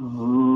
Mm-hmm.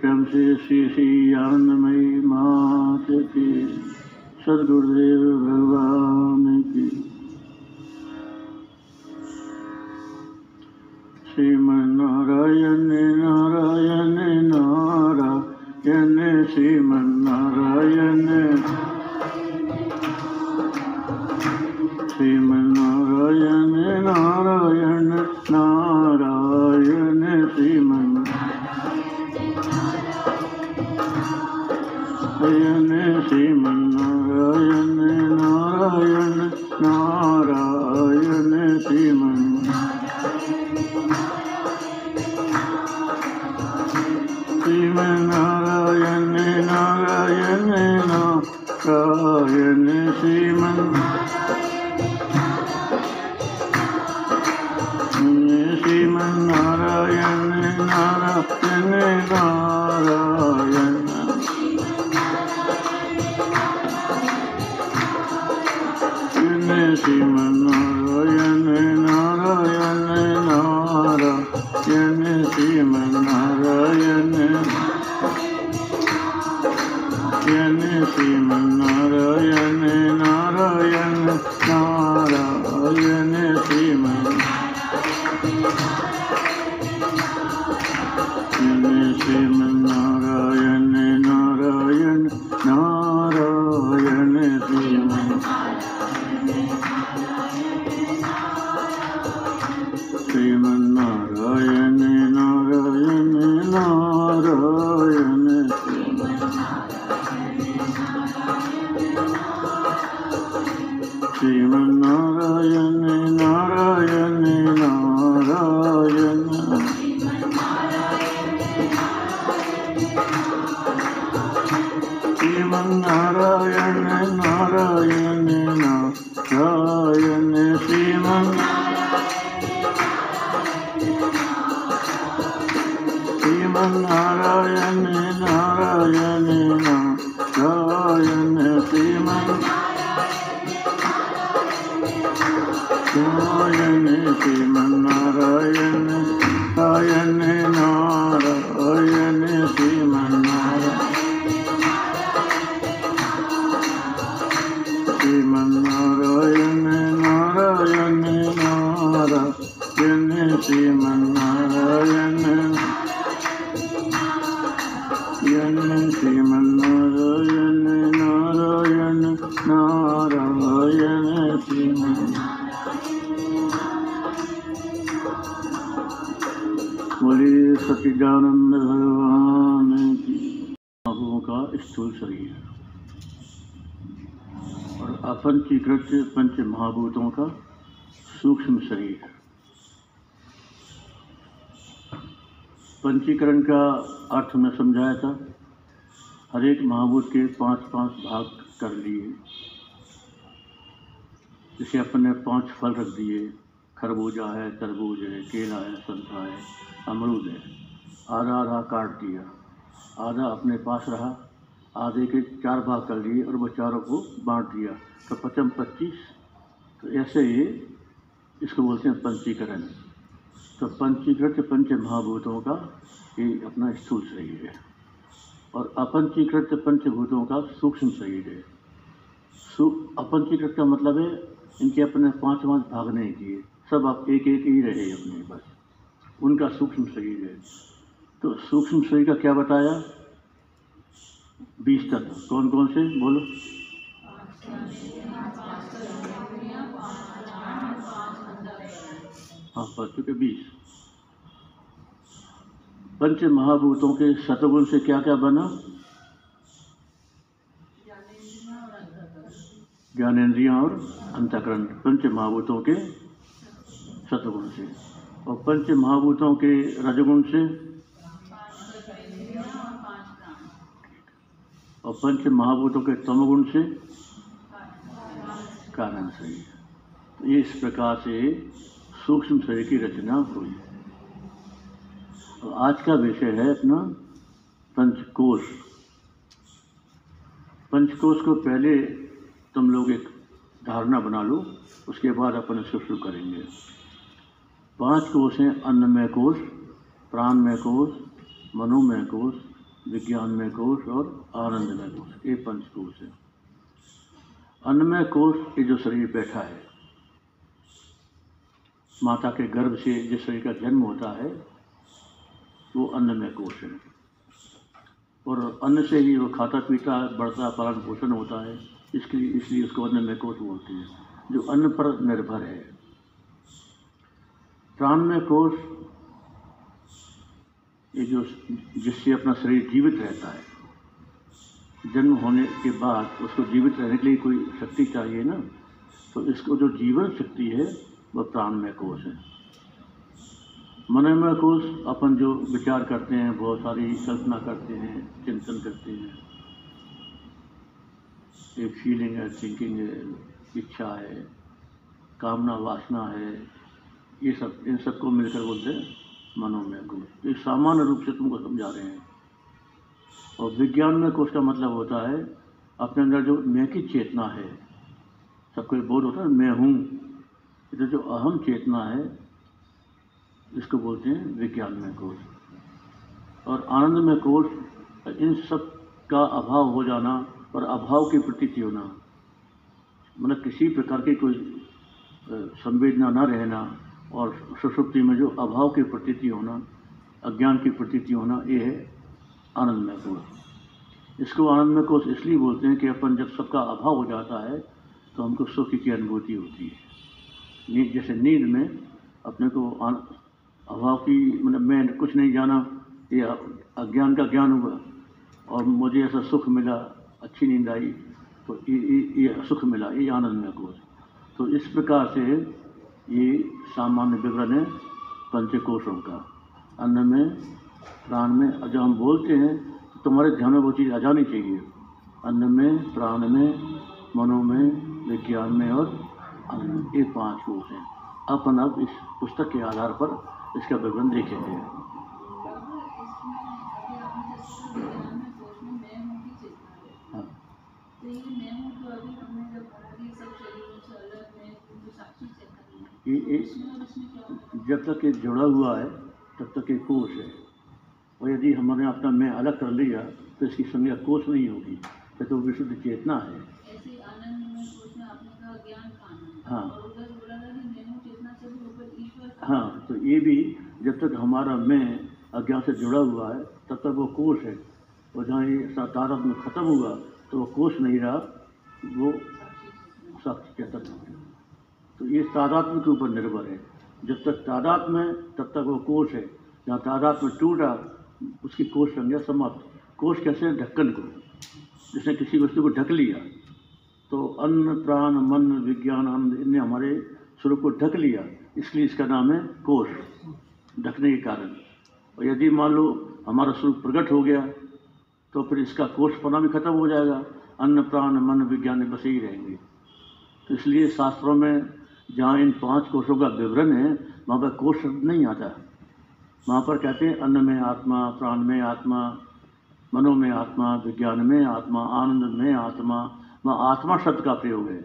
क्रम से श्री श्री आनंदमयी मात की, सदगुरुदेव भगवान की। श्रीमन नारायण नारायण नारायण श्रीमन नारायण श्रीमन Amen. पंचीकरण का अर्थ मैं समझाया था। हर एक महाभूत के पाँच पाँच भाग कर लिए। जैसे अपन पाँच फल रख दिए। खरबूजा है, तरबूज है, केला है, संतरा है, अमरूद है। आधा आधा काट दिया। आधा अपने पास रहा। आधे के चार भाग कर लिए और वो चारों को बांट दिया। तो पचम पच्चीस। तो ऐसे ही इसको बोलते हैं पंचीकरण। तो पंचीकृत पंच महाभूतों का ये अपना स्थूल शरीर है और अपंचीकृत पंचभूतों का सूक्ष्म शरीर है अपंचीकृत का मतलब है इनके अपने पाँच पाँच भाग नहीं किए सब आप एक एक ही रहे अपने बस उनका सूक्ष्म शरीर है तो सूक्ष्म शरीर का क्या बताया बीस तत्व कौन कौन से बोलो पद चुके बीस पंच महाभूतों के शतगुण से क्या क्या बना? ज्ञानेन्द्रियाँ और अंतकरण। पंच महाभूतों के शतगुण से। और पंच महाभूतों के रजगुण से? और पंच महाभूतों के तमगुण से? कारण से। तो ये इस प्रकार से सूक्ष्म शरीर की रचना हुई। तो आज का विषय है अपना पंचकोश। पंचकोश को पहले तुम लोग एक धारणा बना लो, उसके बाद अपन इसको शुरू करेंगे। पाँच कोश हैं, अन्नमय कोश, प्राणमय कोश, मनोमय कोश, विज्ञानमय कोश और आनंदमय कोश। ये पंचकोश है। अन्नमय कोश ये जो शरीर बैठा है माता के गर्भ से जिस शरीर का जन्म होता है, वो अन्न में कोश है। और अन्न से ही वो खाता पीता, बढ़ता पालन पोषण होता है, इसके लिए, इसलिए उसको अन्न में कोश बोलते हैं, जो अन्न पर निर्भर है। प्राण में कोश ये जो, जिससे अपना शरीर जीवित रहता है, जन्म होने के बाद उसको जीवित रहने के लिए कोई शक्ति चाहिए ना तो इसको जो जीवन शक्ति है वह में कोश है। मनोमय कोश अपन जो विचार करते हैं, बहुत सारी कल्पना करते हैं, चिंतन करते हैं। एक फीलिंग है थिंकिंग है, इच्छा है, कामना, वासना है, ये सब, इन सबको मिलकर बोलते हैं मनोमय कोश एक सामान्य रूप से तुमको समझा रहे हैं। और विज्ञान में कोश का मतलब होता है, अपने अंदर जो मैं की चेतना है सबको बोध होता है, मैं हूँ। तो जो अहम चेतना है, इसको बोलते हैं विज्ञान में कोष और आनंद में कोष इन सब का अभाव हो जाना और अभाव की प्रतीति होना मतलब किसी प्रकार की कोई संवेदना न रहना और सुसुप्ति में जो अभाव की प्रतीति होना, अज्ञान की प्रतीति होना, ये है आनंदमय कोष इसको आनंदमय कोष इसलिए बोलते हैं कि अपन जब सबका अभाव हो जाता है तो हमको सुख की अनुभूति होती है। नींद जैसे नींद में अपने को अभाव की मतलब मैं कुछ नहीं जाना ये अज्ञान का ज्ञान हुआ और मुझे ऐसा सुख मिला अच्छी नींद आई तो ये, सुख मिला ये आनंद में कोष तो इस प्रकार से ये सामान्य विवरण है पंचकोशों का। अन्न में प्राण में जब हम बोलते हैं तो तुम्हारे ध्यान में वो चीज़ आ जानी चाहिए। अन्न में प्राण में मनो में विज्ञान में और ये पाँच कोष हैं। अपन अब इस पुस्तक के आधार पर इसका विवरण देखेंगे। हाँ। ये, ये जब तक ये जुड़ा हुआ है तब तक ये कोष है। और यदि हमने अपना मैं अलग कर लिया तो इसकी संज्ञा कोष नहीं होगी तो विशुद्ध चेतना है। हाँ। हाँ तो ये भी जब तक हमारा मैं अज्ञान से जुड़ा हुआ है, तब तक वो कोष है। और जहाँ ये तादाद में ख़त्म हुआ तो वो कोष नहीं रहा, वो साक्षी चेतन हो। तो ये तादात्म के ऊपर निर्भर है। जब तक तादाद में तब तक वो कोष है। जहाँ तादाद में टूटा उसकी कोष संज्ञा समाप्त। कोष कैसे ढक्कन को। जिसने किसी वस्तु को ढक लिया तो अन्न, प्राण, मन, विज्ञान, आनंद, इनने हमारे स्वरूप को ढक लिया। इसलिए इसका नाम है कोष, ढकने के कारण। और यदि मान लो हमारा स्वरूप प्रकट हो गया तो फिर इसका कोष पना भी खत्म हो जाएगा। अन्न, प्राण, मन, विज्ञान बसे ही रहेंगे। तो इसलिए शास्त्रों में जहाँ इन पाँच कोषों का विवरण है, वहाँ पर कोष नहीं आता। वहाँ पर कहते हैं अन्न में आत्मा, प्राण में आत्मा, मनो में आत्मा, विज्ञान में आत्मा, आनंद में आत्मा वहाँ आत्मा शब्द का प्रयोग है।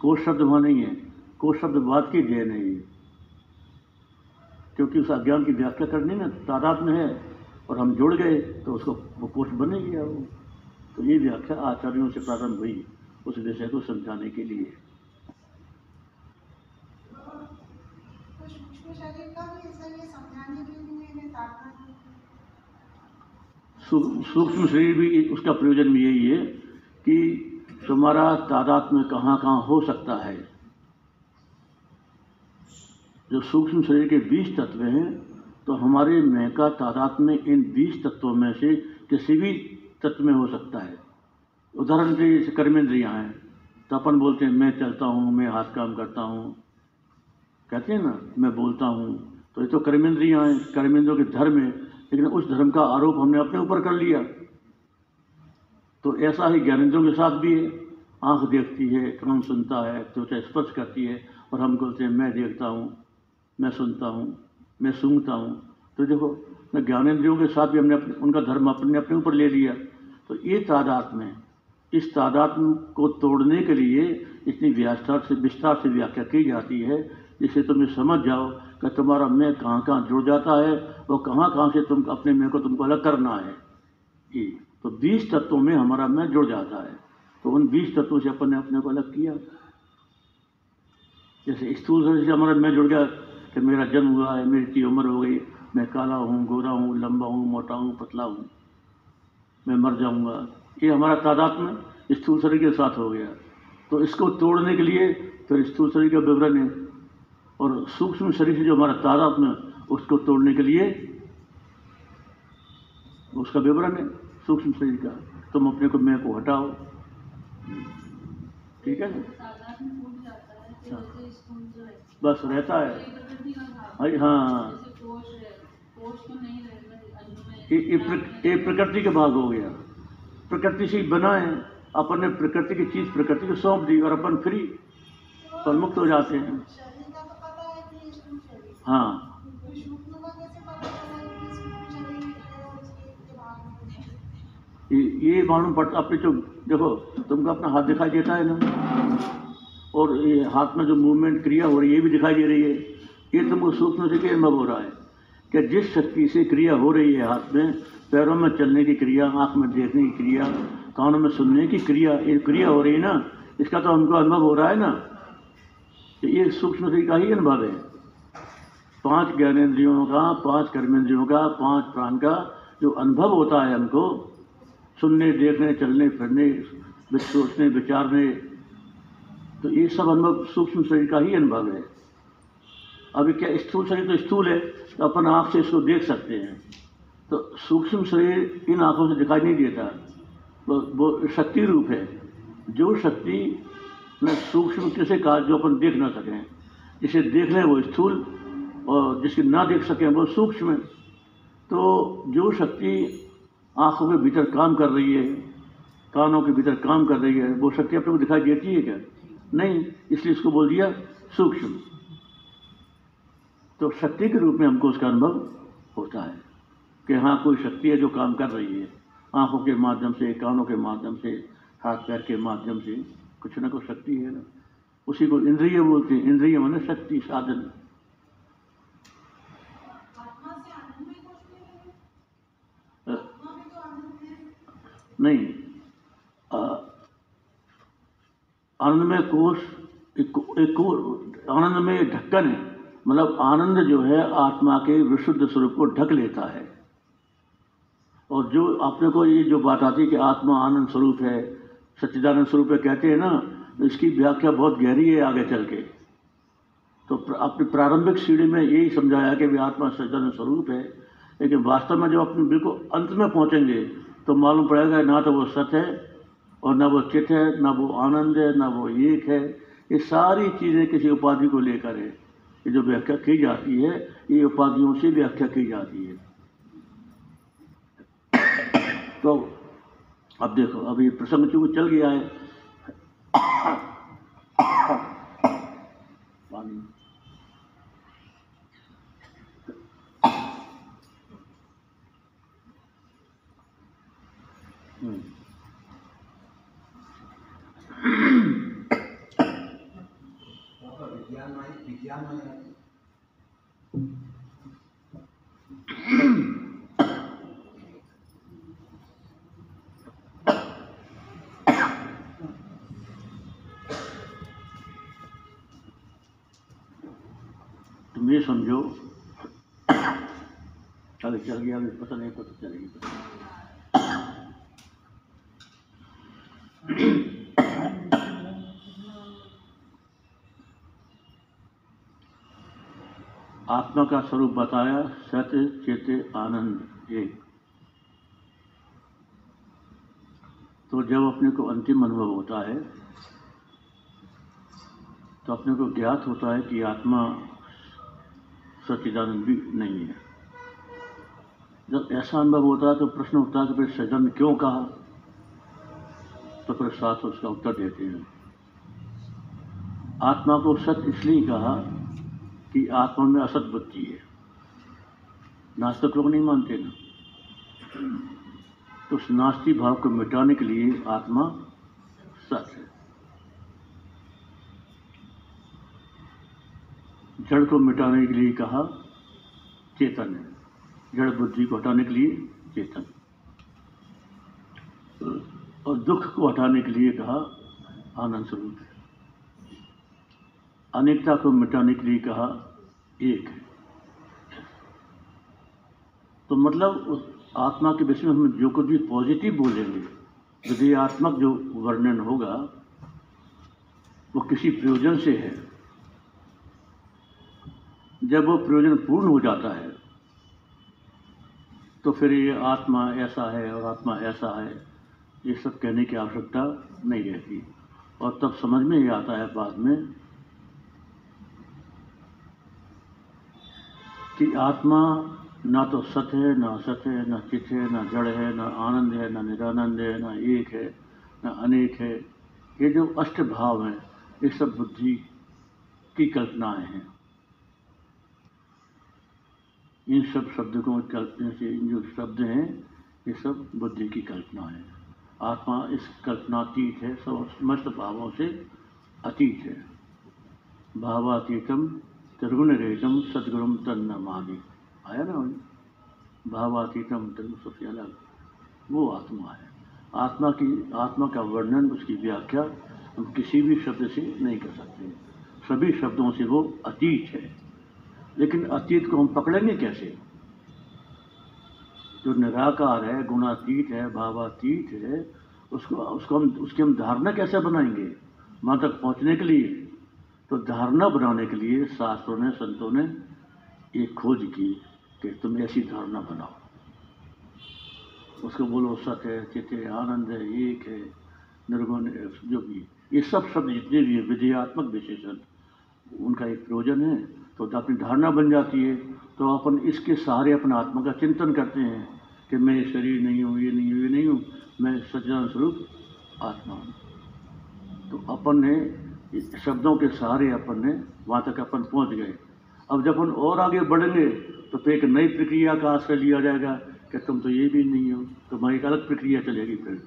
कोष शब्द वहाँ नहीं है। कोष शब्द बात की देन है। क्योंकि उस अज्ञान की व्याख्या करनी ना तादाद में है और हम जुड़ गए तो उसको वो कोष बन गया वो। तो ये व्याख्या आचार्यों से प्रारंभ हुई उस विषय को समझाने के लिए। का के सूक्ष्म शरीर भी उसका प्रयोजन भी यही है कि तुम्हारा तादाद में कहाँ कहाँ हो सकता है? जो सूक्ष्म शरीर के बीस तत्व हैं तो हमारे मैं का तादाद में इन बीस तत्वों में से किसी भी तत्व में हो सकता है। उदाहरण के लिए कर्मेंद्रियाँ हैं तो अपन बोलते हैं, मैं चलता हूँ, मैं हाथ काम करता हूँ। कहते हैं ना, मैं बोलता हूँ। तो ये तो कर्मेंद्रियाँ हैं, कर्मेंद्रियों के धर्म है, लेकिन उस धर्म का आरोप हमने अपने ऊपर कर लिया। तो ऐसा ही ज्ञानेंद्रियों के साथ भी है। आँख देखती है, कान सुनता है, त्वचा स्पर्श करती है और हम बोलते हैं, मैं देखता हूँ, मैं सुनता हूँ, मैं सूंघता हूँ। तो देखो मैं ज्ञानेंद्रियों के साथ भी हमने अपने, उनका धर्म अपने अपने ऊपर ले लिया। तो ये तादाद में, इस तादाद को तोड़ने के लिए इतनी विस्तार से विस्तार से व्याख्या की जाती है, जिससे तुम ये समझ जाओ कि तुम्हारा मैं कहाँ कहाँ जुड़ जाता है और कहाँ कहाँ से तुम अपने मैं को तुमको अलग करना है। ये तो बीस तत्वों में हमारा मैं जुड़ जाता है। तो उन बीस तत्वों से अपन ने अपने को अलग किया। जैसे स्थूल शरीर से हमारा मैं जुड़ गया कि मेरा जन्म हुआ है, मेरी इतनी उम्र हो गई, मैं काला हूँ, गोरा हूँ, लंबा हूँ, मोटा हूँ, पतला हूँ, मैं मर जाऊँगा। ये हमारा तादाद में स्थूल शरीर के साथ हो गया। तो इसको तोड़ने के लिए फिर स्थूल शरीर का विवरण है और सूक्ष्म शरीर से जो हमारा तादाद में उसको तोड़ने के लिए उसका विवरण है। सूक्ष्म शरीर का तुम अपने को मैं को हटाओ। ठीक है? ना बस रहता है। अरे हाँ। ये ये प्रक- ये प्रकृति का भाग हो गया। प्रकृति से ही बना है। अपन ने प्रकृति की चीज़ प्रकृति को सौंप दी और अपन फ्री पर मुक्त हो जाते हैं। तो है। ये मालूम पड़ता अपने जो, देखो, तुमको अपना हाथ दिखाई देता है ना? और ये हाथ में जो मूवमेंट क्रिया हो रही है, ये भी दिखाई दे रही है। ये तुमको सूक्ष्म से क्या अनुभव हो रहा है कि जिस शक्ति से क्रिया हो रही है हाथ में, पैरों में चलने की क्रिया, आँख में देखने की क्रिया, कानों में सुनने की क्रिया, ये क्रिया हो रही है ना, इसका तो हमको अनुभव हो रहा है ना? तो ये सूक्ष्म शरीर का ही अनुभव है? पाँच ज्ञानेन्द्रियों का, पाँच कर्मेंद्रियों का, पाँच प्राण का जो अनुभव होता है हमको सुनने, देखने, चलने, फिरने सोचने, विचारने। तो ये सब अनुभव सूक्ष्म शरीर का ही अनुभव है। अभी क्या स्थूल शरीर तो स्थूल है तो अपन आँख से इसको देख सकते हैं। तो सूक्ष्म शरीर इन आँखों से दिखाई नहीं देता। वो वो शक्ति रूप है। जो शक्ति में सूक्ष्म किसे कहा जो अपन देख ना सकें, जिसे देख लें वो स्थूल, और जिसके ना देख सकें वो सूक्ष्म। तो जो शक्ति आँखों के भीतर काम कर रही है, कानों के भीतर काम कर रही है। वो शक्ति अपने को दिखाई देती है क्या? नहीं, इसलिए इसको बोल दिया सूक्ष्म। तो शक्ति के रूप में हमको उसका अनुभव होता है कि हाँ कोई शक्ति है जो काम कर रही है। आँखों के माध्यम से, कानों के माध्यम से, हाथ पैर के माध्यम से कुछ ना कुछ शक्ति है ना। उसी को इंद्रिय बोलते हैं। इंद्रिय माने शक्ति, साधन आत्मा से आनंद में कुछ नहीं है अ, आत्मा में तो आनंद है नहीं। आनंदमय कोष एक, एक आनंदमय ढक्कन है। मतलब आनंद जो है आत्मा के विशुद्ध स्वरूप को ढक लेता है। और जो अपने को ये जो बात आती है कि आत्मा आनंद स्वरूप है सच्चिदानंद स्वरूप है कहते हैं ना इसकी व्याख्या बहुत गहरी है आगे चल के। तो अपनी प्रारंभिक सीढ़ी में यही समझाया कि भी आत्मा सच्चिदानंद स्वरूप है लेकिन वास्तव में जब अपने बिल्कुल अंत में पहुँचेंगे तो मालूम पड़ेगा ना तो वो सत्य है और ना वो चित है, ना वो आनंद है, ना वो एक है। ये सारी चीज़ें किसी उपाधि को लेकर है। ये जो व्याख्या की जाती है, ये उपाधियों से व्याख्या की जाती है। तो अब देखो, अब ये प्रसंग चूँकि चल गया है। पानी हम्म विज्ञानमय विज्ञानमय है तुम ये समझो आगे चल गया पता नहीं पता चलेगी आत्मा का स्वरूप बताया सत्य चेत आनंद, एक। तो जब अपने को अंतिम अनुभव होता है तो अपने को ज्ञात होता है कि आत्मा सच्चिदानंद भी नहीं है। जब ऐसा अनुभव होता है तो प्रश्न उठता है कि फिर सज्जन क्यों कहा? तो फिर साथ उसका उत्तर देते हैं। आत्मा को सत्य इसलिए कहा कि आत्मा में असत बुद्धि है। नास्तिक लोग नहीं मानते ना। तो उस नास्ती भाव को मिटाने के लिए आत्मा सत्य है। जड़ को मिटाने के लिए कहा चेतन है। जड़ बुद्धि को हटाने के लिए चेतन। और दुख को हटाने के लिए कहा आनंद स्वरूप है। अनेकता को मिटाने के लिए कहा, एक है। तो मतलब उस आत्मा के विषय में हम जो कुछ भी पॉजिटिव बोलेंगे हृदयात्मक जो वर्णन होगा, वो किसी प्रयोजन से है। जब वो प्रयोजन पूर्ण हो जाता है तो फिर ये आत्मा ऐसा है और आत्मा ऐसा है, ये सब कहने की आवश्यकता नहीं रहती। और तब समझ में ही आता है बाद में कि आत्मा ना तो सत है, ना असत है, ना चित है, ना जड़ है, ना आनंद है, ना निरानंद है, ना एक है, ना अनेक है। ये जो अष्ट भाव हैं, ये सब बुद्धि की कल्पनाएँ हैं। इन सब शब्दों को कल्पना से जो शब्द हैं, ये सब बुद्धि की कल्पना है। आत्मा इस कल्पनातीत है समस्त भावों से अतीत है। भावातीतम त्रिगुण रेतम सदगुरुम तन्नमादि आया ना वही भावातीतम त्रिगुण सबसे अलग। वो आत्मा है। आत्मा की, आत्मा का वर्णन, उसकी व्याख्या हम किसी भी शब्द से नहीं कर सकते। सभी शब्दों से वो अतीत है। लेकिन अतीत को हम पकड़ेंगे कैसे? जो निराकार है, गुणातीत है, भावातीत है, उसको उसको हम, उसकी हम धारणा कैसे बनाएँगे? वहाँ तक पहुँचने के लिए। तो धारणा बनाने के लिए शास्त्रों ने, संतों ने एक खोज की कि तुम ऐसी धारणा बनाओ। उसको बोलो सत्य है, चित है, आनंद है, एक है, निर्गुण है, जो भी। ये सब शब्द जितने भी विधेयात्मक विशेषण, उनका एक प्रयोजन है। तो अपनी धारणा बन जाती है तो अपन इसके सहारे अपना आत्मा का चिंतन करते हैं कि मैं शरीर नहीं हूँ, ये नहीं हूँ, ये नहीं हूँ, मैं सच्चिदानंद स्वरूप आत्मा हूँ। तो अपन ने शब्दों के सहारे अपन ने वहाँ तक अपन पहुँच गए। अब जब हम और आगे बढ़ेंगे तो फिर एक नई प्रक्रिया का आश्रय लिया जाएगा कि तुम तो ये भी नहीं हो तुम्हारी एक अलग प्रक्रिया चलेगी फिर।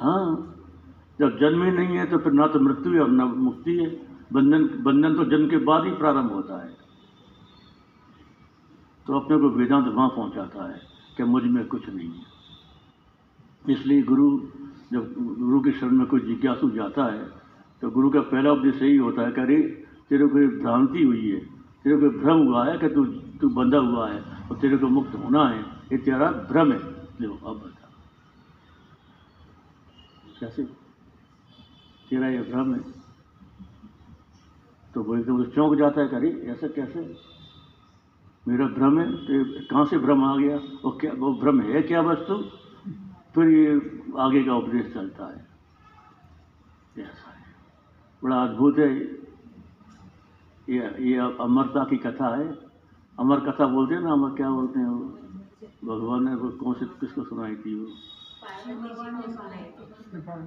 हाँ जब जन्म ही नहीं है तो फिर ना तो मृत्यु है और ना मुक्ति है। बंधन बंधन तो जन्म के बाद ही प्रारंभ होता है। तो अपने को वेदांत वहाँ पहुँचाता है कि मुझमें कुछ नहीं है। इसलिए गुरु जब गुरु के शरण में कोई जिज्ञासु जाता है तो गुरु का पहला उपदेश यही होता है कि अरे तेरे को भ्रांति हुई है, तेरे को भ्रम हुआ है कि तू तू बंधा हुआ है और तेरे को मुक्त होना है, ये तेरा भ्रम है। देखो, अब बता कैसे? तेरा ये भ्रम है? तो वो एकदम चौंक जाता है, करे, ऐसा कैसे? मेरा भ्रम है तो कहाँ से भ्रम आ गया? वो क्या, वो भ्रम है क्या वस्तु? फिर ये आगे का उपदेश चलता है। ऐसा है। बड़ा अद्भुत है। ये ये अमरता की कथा है। अमर कथा बोलते हैं ना, अमर क्या बोलते हैं वो? भगवान ने कौन से, किसको सुनाई थी वो?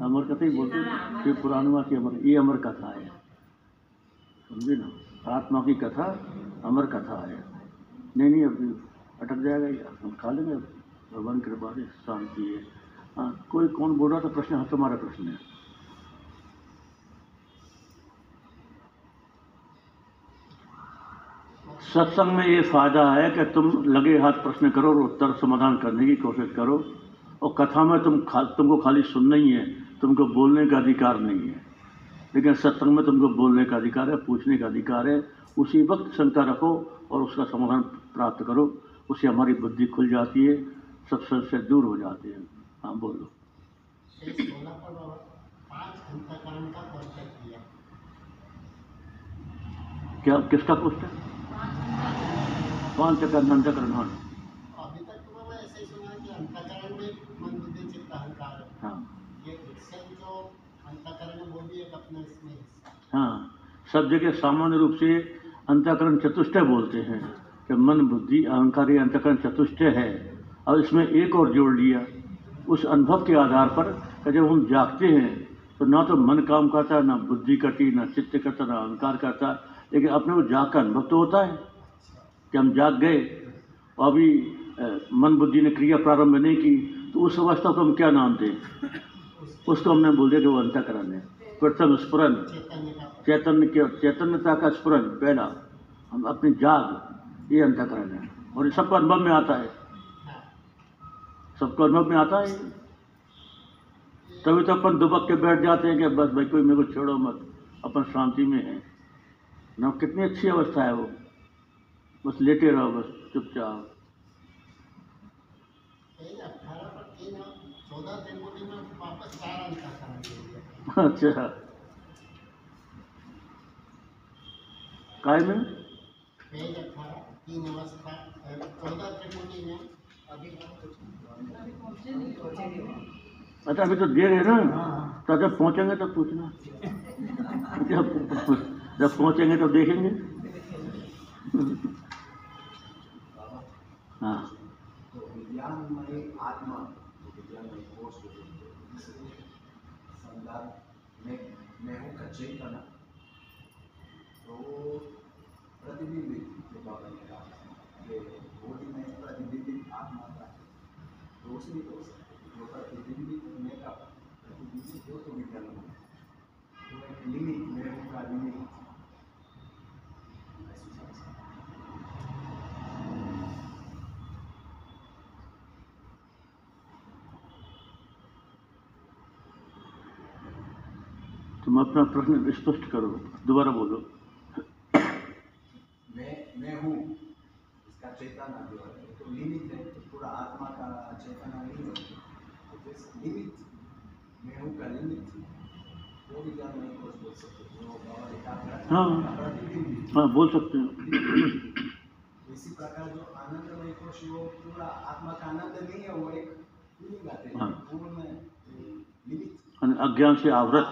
अमर कथा ही बोलते हैं। पुराणवा की अमर, ये अमर कथा है। समझे ना? आत्मा की कथा, अमर कथा है। नहीं नहीं अभी अटक जाएगा हम खा लेंगे। भगवान कृपा से शांति है। हाँ कोई कौन बोल रहा था? प्रश्न हाँ तुम्हारा प्रश्न है। सत्संग में ये फ़ायदा है कि तुम लगे हाथ प्रश्न करो और उत्तर समाधान करने की कोशिश करो और कथा में तुम खा, तुमको खाली सुनना ही है तुमको बोलने का अधिकार नहीं है। लेकिन सत्संग में तुमको बोलने का अधिकार है पूछने का अधिकार है उसी वक्त शंका रखो और उसका समाधान प्राप्त करो। उससे हमारी बुद्धि खुल जाती है सबसे दूर हो जाते हैं। हाँ बोलो। किया। क्या किसका है? पाँच चक्कर अंतकरण हाँ अभी तक तो बाबा ऐसे ही सुना कि अंतकरण में मन बुद्धि चित्त अहंकार हाँ। ये जो अंतकरण है वो भी एक अपने इसमें हाँ सब जगह सामान्य रूप से अंतकरण चतुष्टय बोलते हैं कि मन बुद्धि अहंकार ये अंतकरण चतुष्टय है। और इसमें एक और जोड़ लिया। उस अनुभव के आधार पर जब हम जागते हैं तो ना तो मन काम करता, ना बुद्धि करती, ना चित्त करता, ना अहंकार करता, लेकिन अपने को जाग का अनुभव तो होता है कि हम जाग गए। और अभी मन बुद्धि ने क्रिया प्रारंभ नहीं की तो उस अवस्था को हम क्या नाम दें? उसको हमने बोल दिया कि वो अंतकरण है। प्रथम स्फुरन। चैतन्य का, चैतन्यता का स्फुरन, पहला। हम अपनी जाग, ये अंतकरण है। और ये सबको अनुभव में आता हाँ। सबको अनुभव में आता है। तभी तो अपन दुबक के बैठ जाते हैं कि बस भाई, कोई मेरे को छोड़ो मत। अपन शांति में है। ना, कितनी अच्छी अवस्था है वो। बस लेटे रहो, बस चुपचाप। अच्छा। काय में? अवस्था, चौदह में अभी अच्छा अभी तो देर है ना? तो जब पहुँचेंगे तब पूछना। जब जब पहुँचेंगे तब देखेंगे। हाँ। तो आत्मा तो विज्ञानमय कोष जो है, इसके संदर्भ में मैं हूँ का चेतना तो प्रतिबिंबित जो बाबा ने कहा कि बॉडी में प्रतिबिंबित आत्मा दोष नहीं हो प्रतिबिंबित तो विज्ञान में एक लिमिट मैं हूँ का तुम अपना प्रश्न स्पष्ट करो। दोबारा बोलो मैं मैं हूँ इसका चेतना जो है तो लिमिट है तो पूरा आत्मा का चेतना नहीं है तो जिस लिमिट मैं हूँ का लिमिट वो भी ज्ञान नहीं कुछ बोल सकते जो बाबा ने कहा था, हाँ। हाँ बोल सकते हो। इसी प्रकार जो आनंदमय कोश वो पूरा आत्मा का आनंद नहीं है वो एक फीलिंग आते हैं हाँ। पूर्ण अज्ञान से आवृत।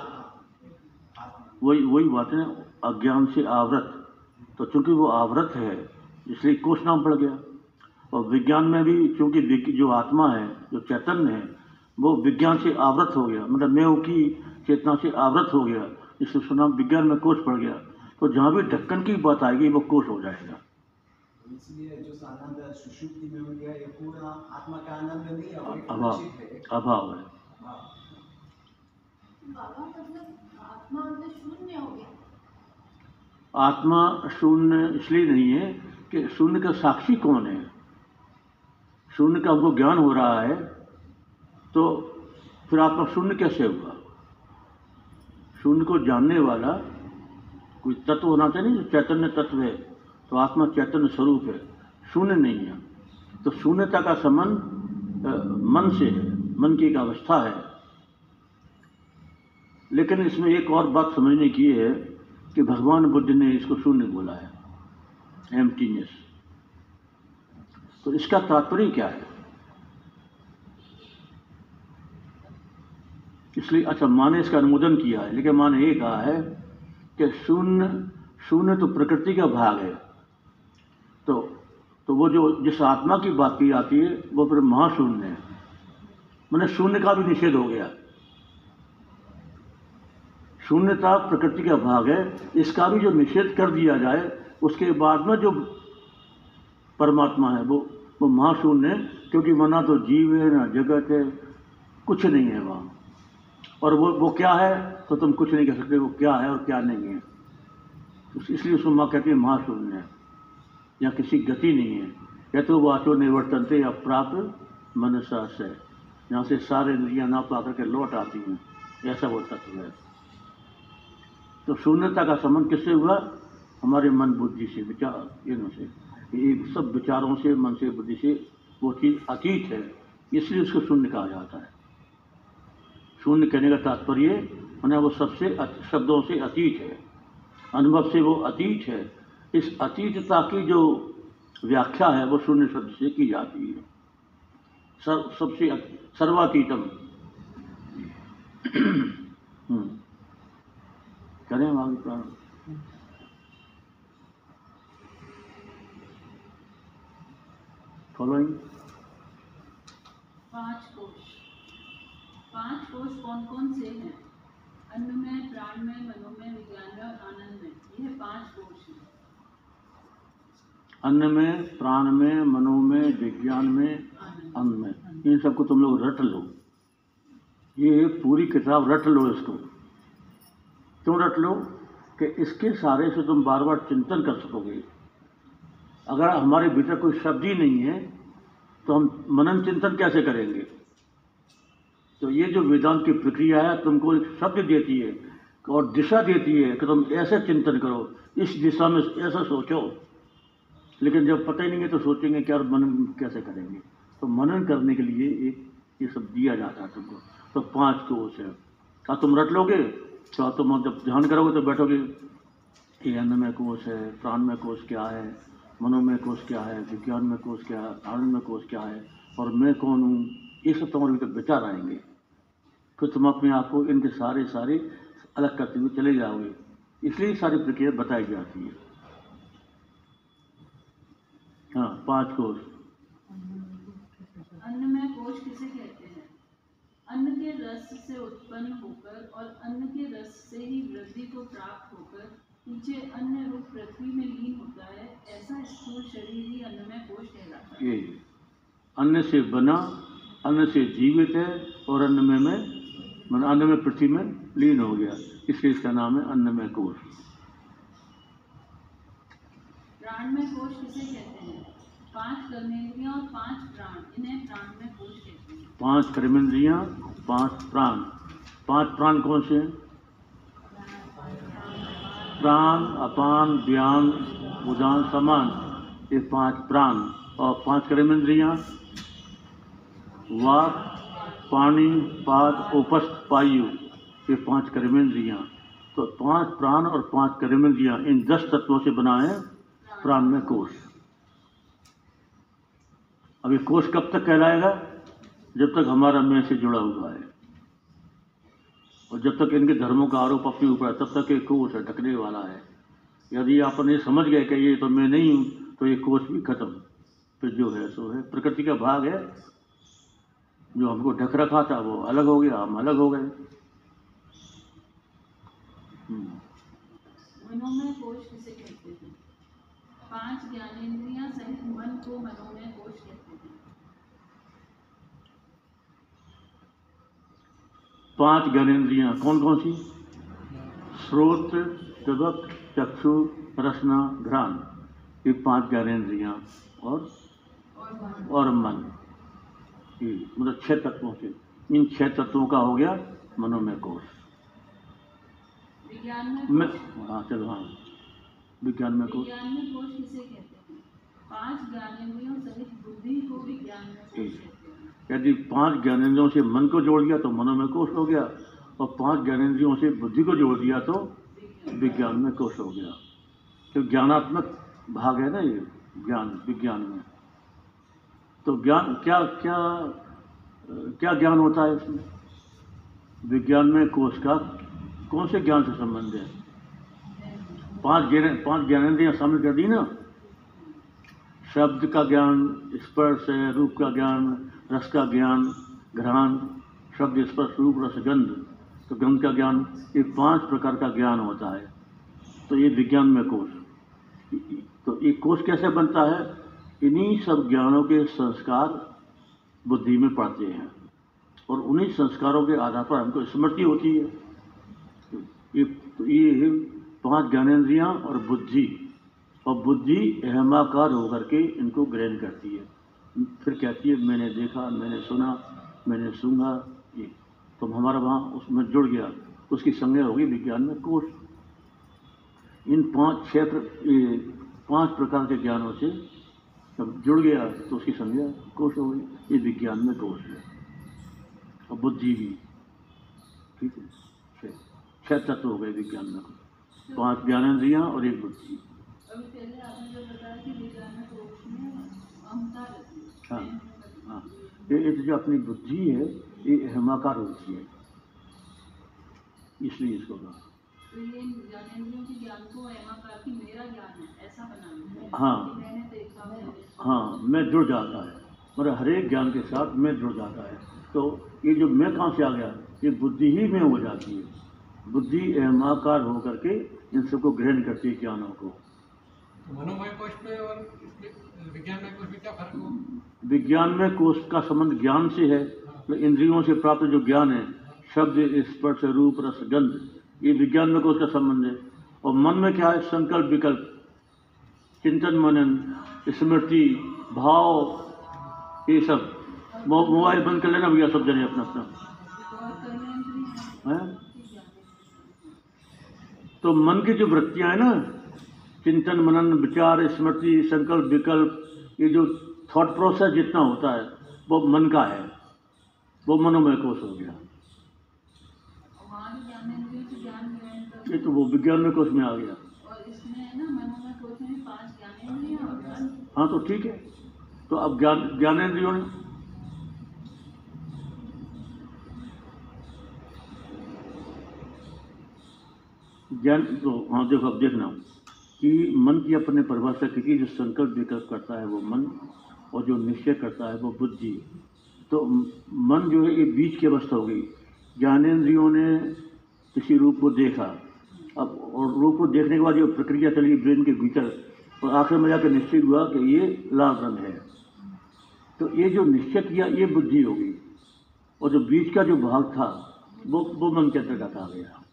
वही वही बात है अज्ञान से आवृत। तो चूँकि वो आवृत है इसलिए कोष नाम पड़ गया। और विज्ञान में भी चूँकि जो आत्मा है जो चैतन्य है वो विज्ञान से आवृत हो गया। मतलब मैं की चेतना से आवृत हो गया। उसका नाम विज्ञान में कोष पड़ गया तो जहाँ भी ढक्कन की बात आएगी वो कोष हो जाएगा। इसलिए जो आनंद सुषुप्ति में हो गया ये पूरा आत्मा का आनंद नहीं है अभाव है। अभाव है। बाबा मतलब आत्मा शून्य आत्मा शून्य इसलिए नहीं है कि शून्य का साक्षी कौन है? शून्य का हमको ज्ञान हो रहा है तो फिर आत्मा शून्य कैसे हुआ? शून्य को जानने वाला कोई तत्व होना चाहिए जो चैतन्य तत्व है तो आत्मा चैतन्य स्वरूप है। शून्य नहीं है। तो शून्यता का संबंध मन से है, मन की एक अवस्था है। लेकिन इसमें एक और बात समझने की है कि भगवान बुद्ध ने इसको शून्य बोला है, एम्प्टीनेस। तो इसका तात्पर्य क्या है? इसलिए अच्छा माँ ने इसका अनुमोदन किया है, लेकिन माँ ने ये कहा है कि शून्य शून्य तो प्रकृति का भाग है। तो तो वो जो, जिस आत्मा की बात की जाती है, वो फिर महाशून्य है। मैंने शून्य का भी निषेध हो गया। शून्यता प्रकृति का भाग है, इसका भी जो निषेध कर दिया जाए, उसके बाद में जो परमात्मा है, वो वो महाशून्य है, क्योंकि मना तो जीव है, ना जगत है, कुछ नहीं है वहाँ। और वो वो क्या है? तो तुम कुछ नहीं कह सकते वो क्या है और क्या नहीं है। उस- इसलिए उसको माँ कहती है महाशून्य है या किसी गति नहीं है। या तो वाचो निवर्तन से या प्राप्त मनसा से। यहाँ से सारे इंद्रियाँ ना पा करके लौट आती हैं। ऐसा वो तत्व है। तो शून्यता का संबंध किससे हुआ? हमारे मन बुद्धि से, विचार इनों से। ये सब विचारों से, मन से, बुद्धि से वो चीज़ अतीत है। इसलिए उसको शून्य कहा जाता है। शून्य कहने का तात्पर्य माने वो सबसे शब्दों से अतीत है। अनुभव से वो अतीत है। इस अतीतता की जो व्याख्या है वो शून्य शब्द से की जाती है। सर, सबसे सर्वातीतम। हम्म। करें आगे प्रारंभ। फॉलोइंग पाँच कोश पाँच कोश कौन कौन से हैं? अन्न में प्राण में मनो में विज्ञान में और आनंद में यह पाँच कोश हैं। अन्न में प्राण में मनो में विज्ञान में अन्न में इन सबको तुम लोग रट लो। ये पूरी किताब रट लो इसको। क्यों रट लो? कि इसके सारे से तुम बार बार चिंतन कर सकोगे। अगर हमारे भीतर कोई शब्द ही नहीं है तो हम मनन चिंतन कैसे करेंगे? तो ये जो वेदांत की प्रक्रिया है, तुमको एक शब्द देती है और दिशा देती है कि तुम ऐसे चिंतन करो, इस दिशा में ऐसा सोचो। लेकिन जब पता ही नहीं है तो सोचेंगे क्या मनन कैसे करेंगे। तो मनन करने के लिए एक ये सब दिया जाता है तुमको। तो पाँच कोश है। क्या तुम रट लोगे? तो तुम जब ध्यान करोगे तो बैठोगे? ये में कोश है, प्राण में कोष क्या है, मनो में कोश क्या है, विज्ञान में कोष क्या है आनंद में कोष क्या है, और मैं कौन हूँ? ये सब तुम्हारे भीतर विचार आएँगे। फिर तुम अपने आप को इनके सारे सारे अलग करते हुए चले जाओगे। इसलिए सारी प्रक्रिया बताई जाती है। हाँ पाँच कोश। अन्न में कोश किसे कहते हैं? अन्न के रस से उत्पन्न होकर और अन्न के रस से ही वृद्धि को प्राप्त होकर पीछे अन्य रूप पृथ्वी में लीन होता है ऐसा स्थूल शरीर ही अन्न में कोश कहलाता है। अन्न से बना अन्न से जीवित है और अन्न में में मतलब अन्न में पृथ्वी में लीन हो गया। इसलिए इसका नाम है अन्न में कोश कोश किसे कहते हैं? पाँच कर्मेंद्रियाँ और पाँच प्राण। इन्हें प्राण कोश कहते हैं। पाँच कर्मेंद्रियाँ पाँच प्राण। पाँच प्राण कौन से हैं? प्राण अपान व्यान उदान समान। ये पाँच प्राण। और पाँच कर्मेंद्रियाँ? वाक पानी, पाद उपस्थ पायु, ये पाँच कर्मेंद्रियाँ तो पाँच प्राण और पाँच कर्मेंद्रियाँ इन दस तत्वों से बना है प्राण में कोश अब ये कोश कब तक कहलाएगा? जब तक हमारा मैं से जुड़ा हुआ है। और जब तक इनके धर्मों का आरोप अपने ऊपर है, तब तक ये कोष है ढकने वाला है। यदि अपन ये समझ गए कि ये तो मैं नहीं हूँ तो ये कोष भी खत्म। फिर जो है, सो है। प्रकृति का भाग है। जो हमको ढक रखा था वो अलग हो गया हम अलग हो गए। हम्म, में कोश किसे कहते हैं? पाँच ज्ञानेंद्रियाँ सहित मन को मनो कोश कहते हैं। पाँच ज्ञानेन्द्रियाँ कौन कौन सी? स्रोत जगत चक्षु रसना घ्राण। ये पाँच ज्ञानेन्द्रियाँ और और मन। मतलब छह तत्वों से। इन छह तत्वों का हो गया मनोमय कोष विज्ञान में हाँ चलो हाँ। विज्ञान में कोष विज्ञान में कोश किसे कहते हैं? पाँच ज्ञानेंद्रियों सहित बुद्धि को विज्ञान में कोश कहते हैं। यदि पाँच ज्ञानेंद्रियों से मन को जोड़ दिया तो मनोमय कोष हो गया और पाँच ज्ञानेंद्रियों से बुद्धि को जोड़ दिया तो विज्ञान में कोष हो गया। तो ज्ञानात्मक भाग है ना ये ज्ञान विज्ञान में। तो ज्ञान, क्या क्या क्या ज्ञान होता है इसमें? विज्ञान में कोष का, कौन से ज्ञान से संबंध है? पाँच ज्ञान, पाँच ज्ञानेंद्रियाँ शामिल कर दी ना? शब्द का ज्ञान, स्पर्श है, रूप का ज्ञान, रस का ज्ञान, घ्राण, शब्द, स्पर्श, रूप, रस, गंध। तो गंध का ज्ञान, ये पाँच प्रकार का ज्ञान होता है। तो ये विज्ञान में कोष। तो ये कोष कैसे बनता है? इन्हीं सब ज्ञानों के संस्कार बुद्धि में पड़ते हैं और उन्हीं संस्कारों के आधार पर हमको स्मृति होती है। ये ये पाँच ज्ञानेंद्रियाँ और बुद्धि और बुद्धि अहमाकार होकर के इनको ग्रहण करती है। फिर कहती है, मैंने देखा, मैंने सुना, मैंने सूंघा, ये तो हमारा वहाँ उसमें जुड़ गया, उसकी संज्ञा होगी विज्ञान में कोष इन पाँच प्र- पाँच प्रकार के ज्ञानों से जब जुड़ गया तो उसकी संज्ञा कोष हो गई। ये विज्ञान में कोष है। और बुद्धि भी। ठीक है? छह। छह तत्व हो गए विज्ञान में। पाँच ज्ञानेंद्रियाँ और एक बुद्धि। अभी पहले आपने जो बताया कि विज्ञान में कोष में अहंकार रहती है हाँ। ये ये जो अपनी बुद्धि है ये अहमाकार होती है। इसलिए इसको कहा। तो ये ज्ञानेंद्रियों के ज्ञान को अहमाकार की मेरा ज्ञान है ऐसा बनाना हाँ। हाँ। मैं जुड़ जाता है। मतलब हर एक ज्ञान के साथ मैं जुड़ जाता है। तो ये जो मैं कहाँ से आ गया ये बुद्धि ही में हो जाती है। बुद्धि अहमाकार होकर के इन सबको ग्रहण करती है ज्ञानों को। तो मनोमय कोश में और विज्ञान में कोश में क्या फ़र्क हो विज्ञान में कोष का संबंध ज्ञान से है। मतलब इंद्रियों से प्राप्त जो ज्ञान है शब्द स्पर्श रूप रस गंध ये विज्ञान में कोष का संबंध है। और मन में क्या है? संकल्प विकल्प। चिंतन, मनन, स्मृति, भाव, ये सब। मोबाइल बंद कर लेना भैया, सब जने अपना अपना। तो है? तो मन की जो वृत्तियाँ हैं ना, चिंतन, मनन, विचार, स्मृति, संकल्प विकल्प, ये जो थॉट प्रोसेस जितना होता है, वो मन का है। वो मनोमय कोष हो गया और वहाँ भी ज्ञानेंद्रियों से ज्ञान ग्रहण कर ये तो वो विज्ञान में कोष में आ गया। और इसमें है ना मनोमय कोश में पाँच ज्ञानेंद्रिय और मन हाँ तो ठीक है। तो अब ज्ञान ज्ञानेन्द्रियों ने ज्ञान तो हाँ देखो अब देखना। कि मन की अपने परिभाषा की जो संकल्प विकल्प करता है वो मन और जो निश्चय करता है वो बुद्धि। तो मन जो है ये बीच की अवस्था हो गई। ज्ञानेन्द्रियों ने किसी रूप को देखा। अब, और रूप को देखने के बाद जो प्रक्रिया चली ब्रेन के भीतर, और आखिर में जाकर निश्चित हुआ कि ये लाल रंग है। तो ये जो निश्चय किया, ये बुद्धि हो गई। और जो बीच का जो भाग था, वो वो मन के अंतर्गत आ गया।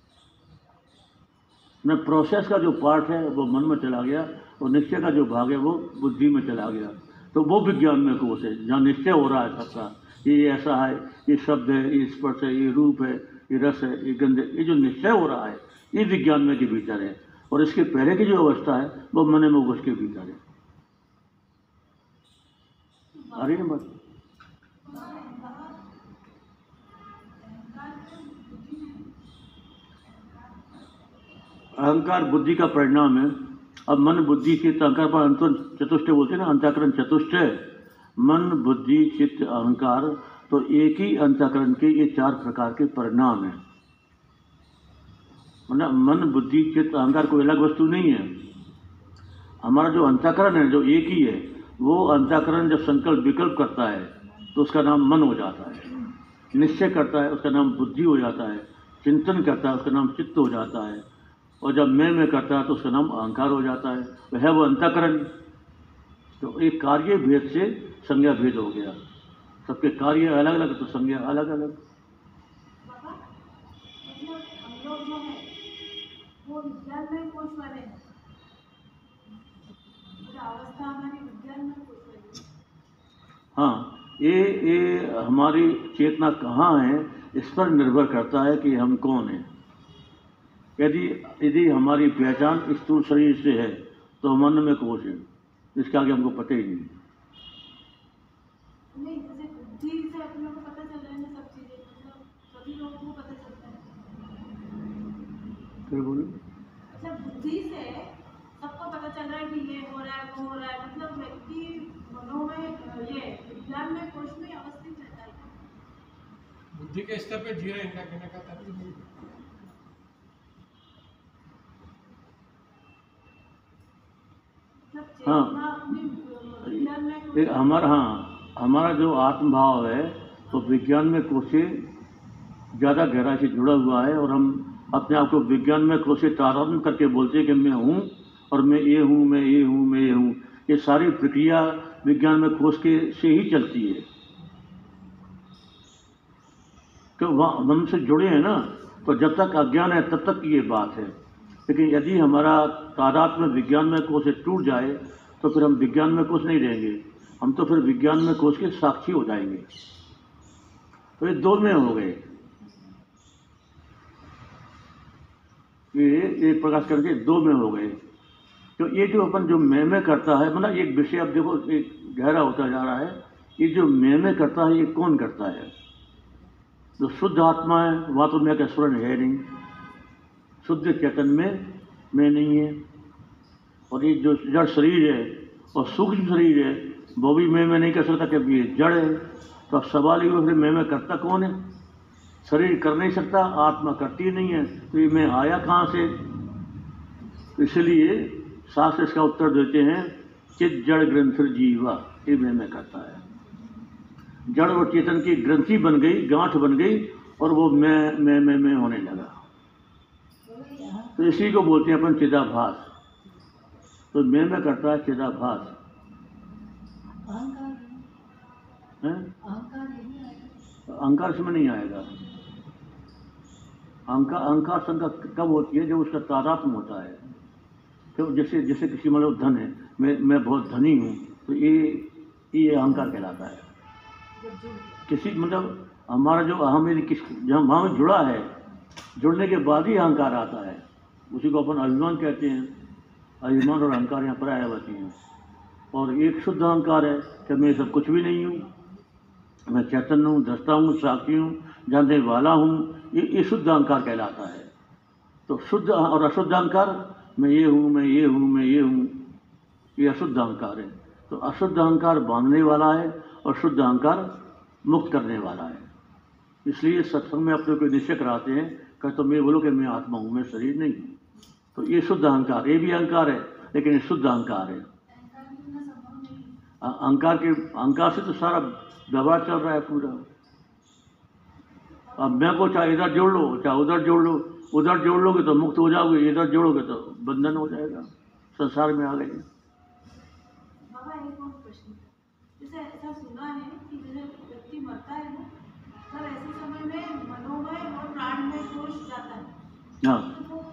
न प्रोसेस का जो पार्ट है, वो मन में चला गया, और निश्चय का जो भाग है, वो बुद्धि में चला गया। तो वो विज्ञान में कोष है, जहाँ निश्चय हो रहा है सबका। ये ऐसा है, ये शब्द है, ये स्पर्श है, ये रूप है, ये रस है, ये गंध है, ये जो निश्चय हो रहा है ये विज्ञान में के भीतर है, और इसके पहले की जो अवस्था है, वो मन में कोष के भीतर है। अहंकार बुद्धि का परिणाम है। अब मन बुद्धि, चित्त, अहंकार पर अंतर चतुष्ट बोलते हैं ना, अंतःकरण चतुष्ट। मन, बुद्धि, चित्त, अहंकार तो एक ही अंतःकरण के ये चार प्रकार के परिणाम है। मतलब मन, बुद्धि, चित्त, अहंकार कोई अलग वस्तु नहीं है। हमारा जो अंतःकरण है, जो एक ही है, वो अंतःकरण जब संकल्प, विकल्प करता है तो उसका नाम मन हो जाता है। निश्चय करता है, उसका नाम बुद्धि हो जाता है। चिंतन करता है, उसका नाम चित्त हो जाता है। और जब मैं मैं करता है तो उसका नाम अहंकार हो जाता है। वह है वो अंतःकरण। तो एक कार्य भेद से संज्ञा भेद हो गया। सबके कार्य अलग अलग तो संज्ञा अलग अलग बाबा मतलब हम लोग जो है वो विज्ञान में कोष वाले हैं। हमारी हाँ। ये ये हमारी चेतना कहाँ है इस पर निर्भर करता है कि हम कौन हैं। यदि यदि हमारी पहचान स्थूल शरीर से है तो हम मन में कोश है इसके आगे हमको पता ही नहीं। नहीं जैसे बुद्धि से अपने को पता चल रहा है ना सब चीज़ें मतलब सभी लोगों को पता चलता फिर बोलो। बुद्धि से सबको पता चल रहा है कि ये हो रहा है वो हो रहा है। मतलब व्यक्ति मनोमय ये विज्ञान में कोष में अवस्थित रहता है। बुद्धि के स्तर पे जी रहे हैं इनका कहने का तात्पर्य मतलब हाँ। में एक हमारा हाँ हमारा जो आत्मभाव है तो विज्ञान में कोसे ज़्यादा गहराई से जुड़ा हुआ है और हम अपने आप को विज्ञान में कोसे तारतम्य करके बोलते हैं कि मैं हूँ और मैं ये हूँ, मैं ये हूँ, मैं ये हूँ। ये सारी प्रक्रिया विज्ञान में कोष के से ही चलती है। तो वहाँ हमसे जुड़े हैं ना तो जब तक अज्ञान है, तब तक ये बात है। लेकिन यदि हमारा तादाद में विज्ञान में कोष से टूट जाए तो फिर हम विज्ञान में कोष नहीं रहेंगे। हम तो फिर विज्ञान में कोष के साक्षी हो जाएँगे। तो ये दो में हो गए। ये एक प्रकाश करके दो में हो गए। तो ये जो अपन जो मैं में करता है मतलब एक विषय अब देखो, एक गहरा होता जा रहा है, ये जो मैं में करता है, ये कौन करता है? जो शुद्ध आत्मा है, वहाँ तो मैं का स्वर्ण है नहीं। शुद्ध चेतन में मैं नहीं है। और ये जो जड़ शरीर है, और सूक्ष्म शरीर है, वो भी मैं, में नहीं कर सकता क्योंकि ये जड़ है। तो अब सवाल ये फिर मैं में करता कौन है? शरीर कर नहीं सकता आत्मा करती नहीं है तो ये मैं आया कहाँ से? इसलिए शास्त्र इसका उत्तर देते हैं चित जड़ ग्रंथ जीवा ये मैं में करता है। जड़ और चेतन की ग्रंथि बन गई गांठ बन गई और वो मैं मैं मैं मैं होने लगा। तो इसी को बोलते हैं अपन चिदाभास। तो मैं मैं करता है चिदाभास। अहंकार? अहंकार इसमें नहीं आएगा। अहंकार अहंकार शंका कब होती है जब उसका तादात्म होता है? तो जैसे जैसे किसी मतलब धन है, मैं मैं बहुत धनी हूँ तो ये ये अहंकार कहलाता है। किसी मतलब हमारा जो अहम यदि किस जहाँ वहाँ जुड़ा है, जुड़ने के बाद ही अहंकार आता है। उसी को अपन अभिमान कहते हैं। अभिमान और अहंकार यहाँ पर आया होती हैं। और एक शुद्ध अहंकार है कि मैं सब कुछ भी नहीं हूँ। मैं चैतन्य हूँ दस्ता हूँ, साक्षी हूँ, जानने वाला हूँ ये ये शुद्ध अहंकार कहलाता है। तो शुद्ध और अशुद्ध अहंकार, मैं ये हूँ, मैं ये हूँ, मैं ये हूँ, ये अशुद्ध अहंकार है। तो अशुद्ध अहंकार बांधने वाला है और शुद्ध अहंकार मुक्त करने वाला है। इसलिए सत्संग में अपने को निश्चय कराते हैं कि तो मैं बोलो कि मैं आत्मा हूँ, मैं शरीर नहीं हूँ। तो ये शुद्ध अहंकार, ये भी अहंकार है, लेकिन ये शुद्ध अहंकार है। अहंकार के, अहंकार से तो सारा व्यवहार चल रहा है पूरा। अब मैं को चाहे इधर जोड़ लो चाहे उधर जोड़ लो उधर जोड़ लोगे तो मुक्त हो जाओगे इधर जोड़ोगे तो बंधन हो जाएगा संसार में आ गए। बाबा एक और प्रश्न। जैसे ऐसा सुना है है है। हाँ। तो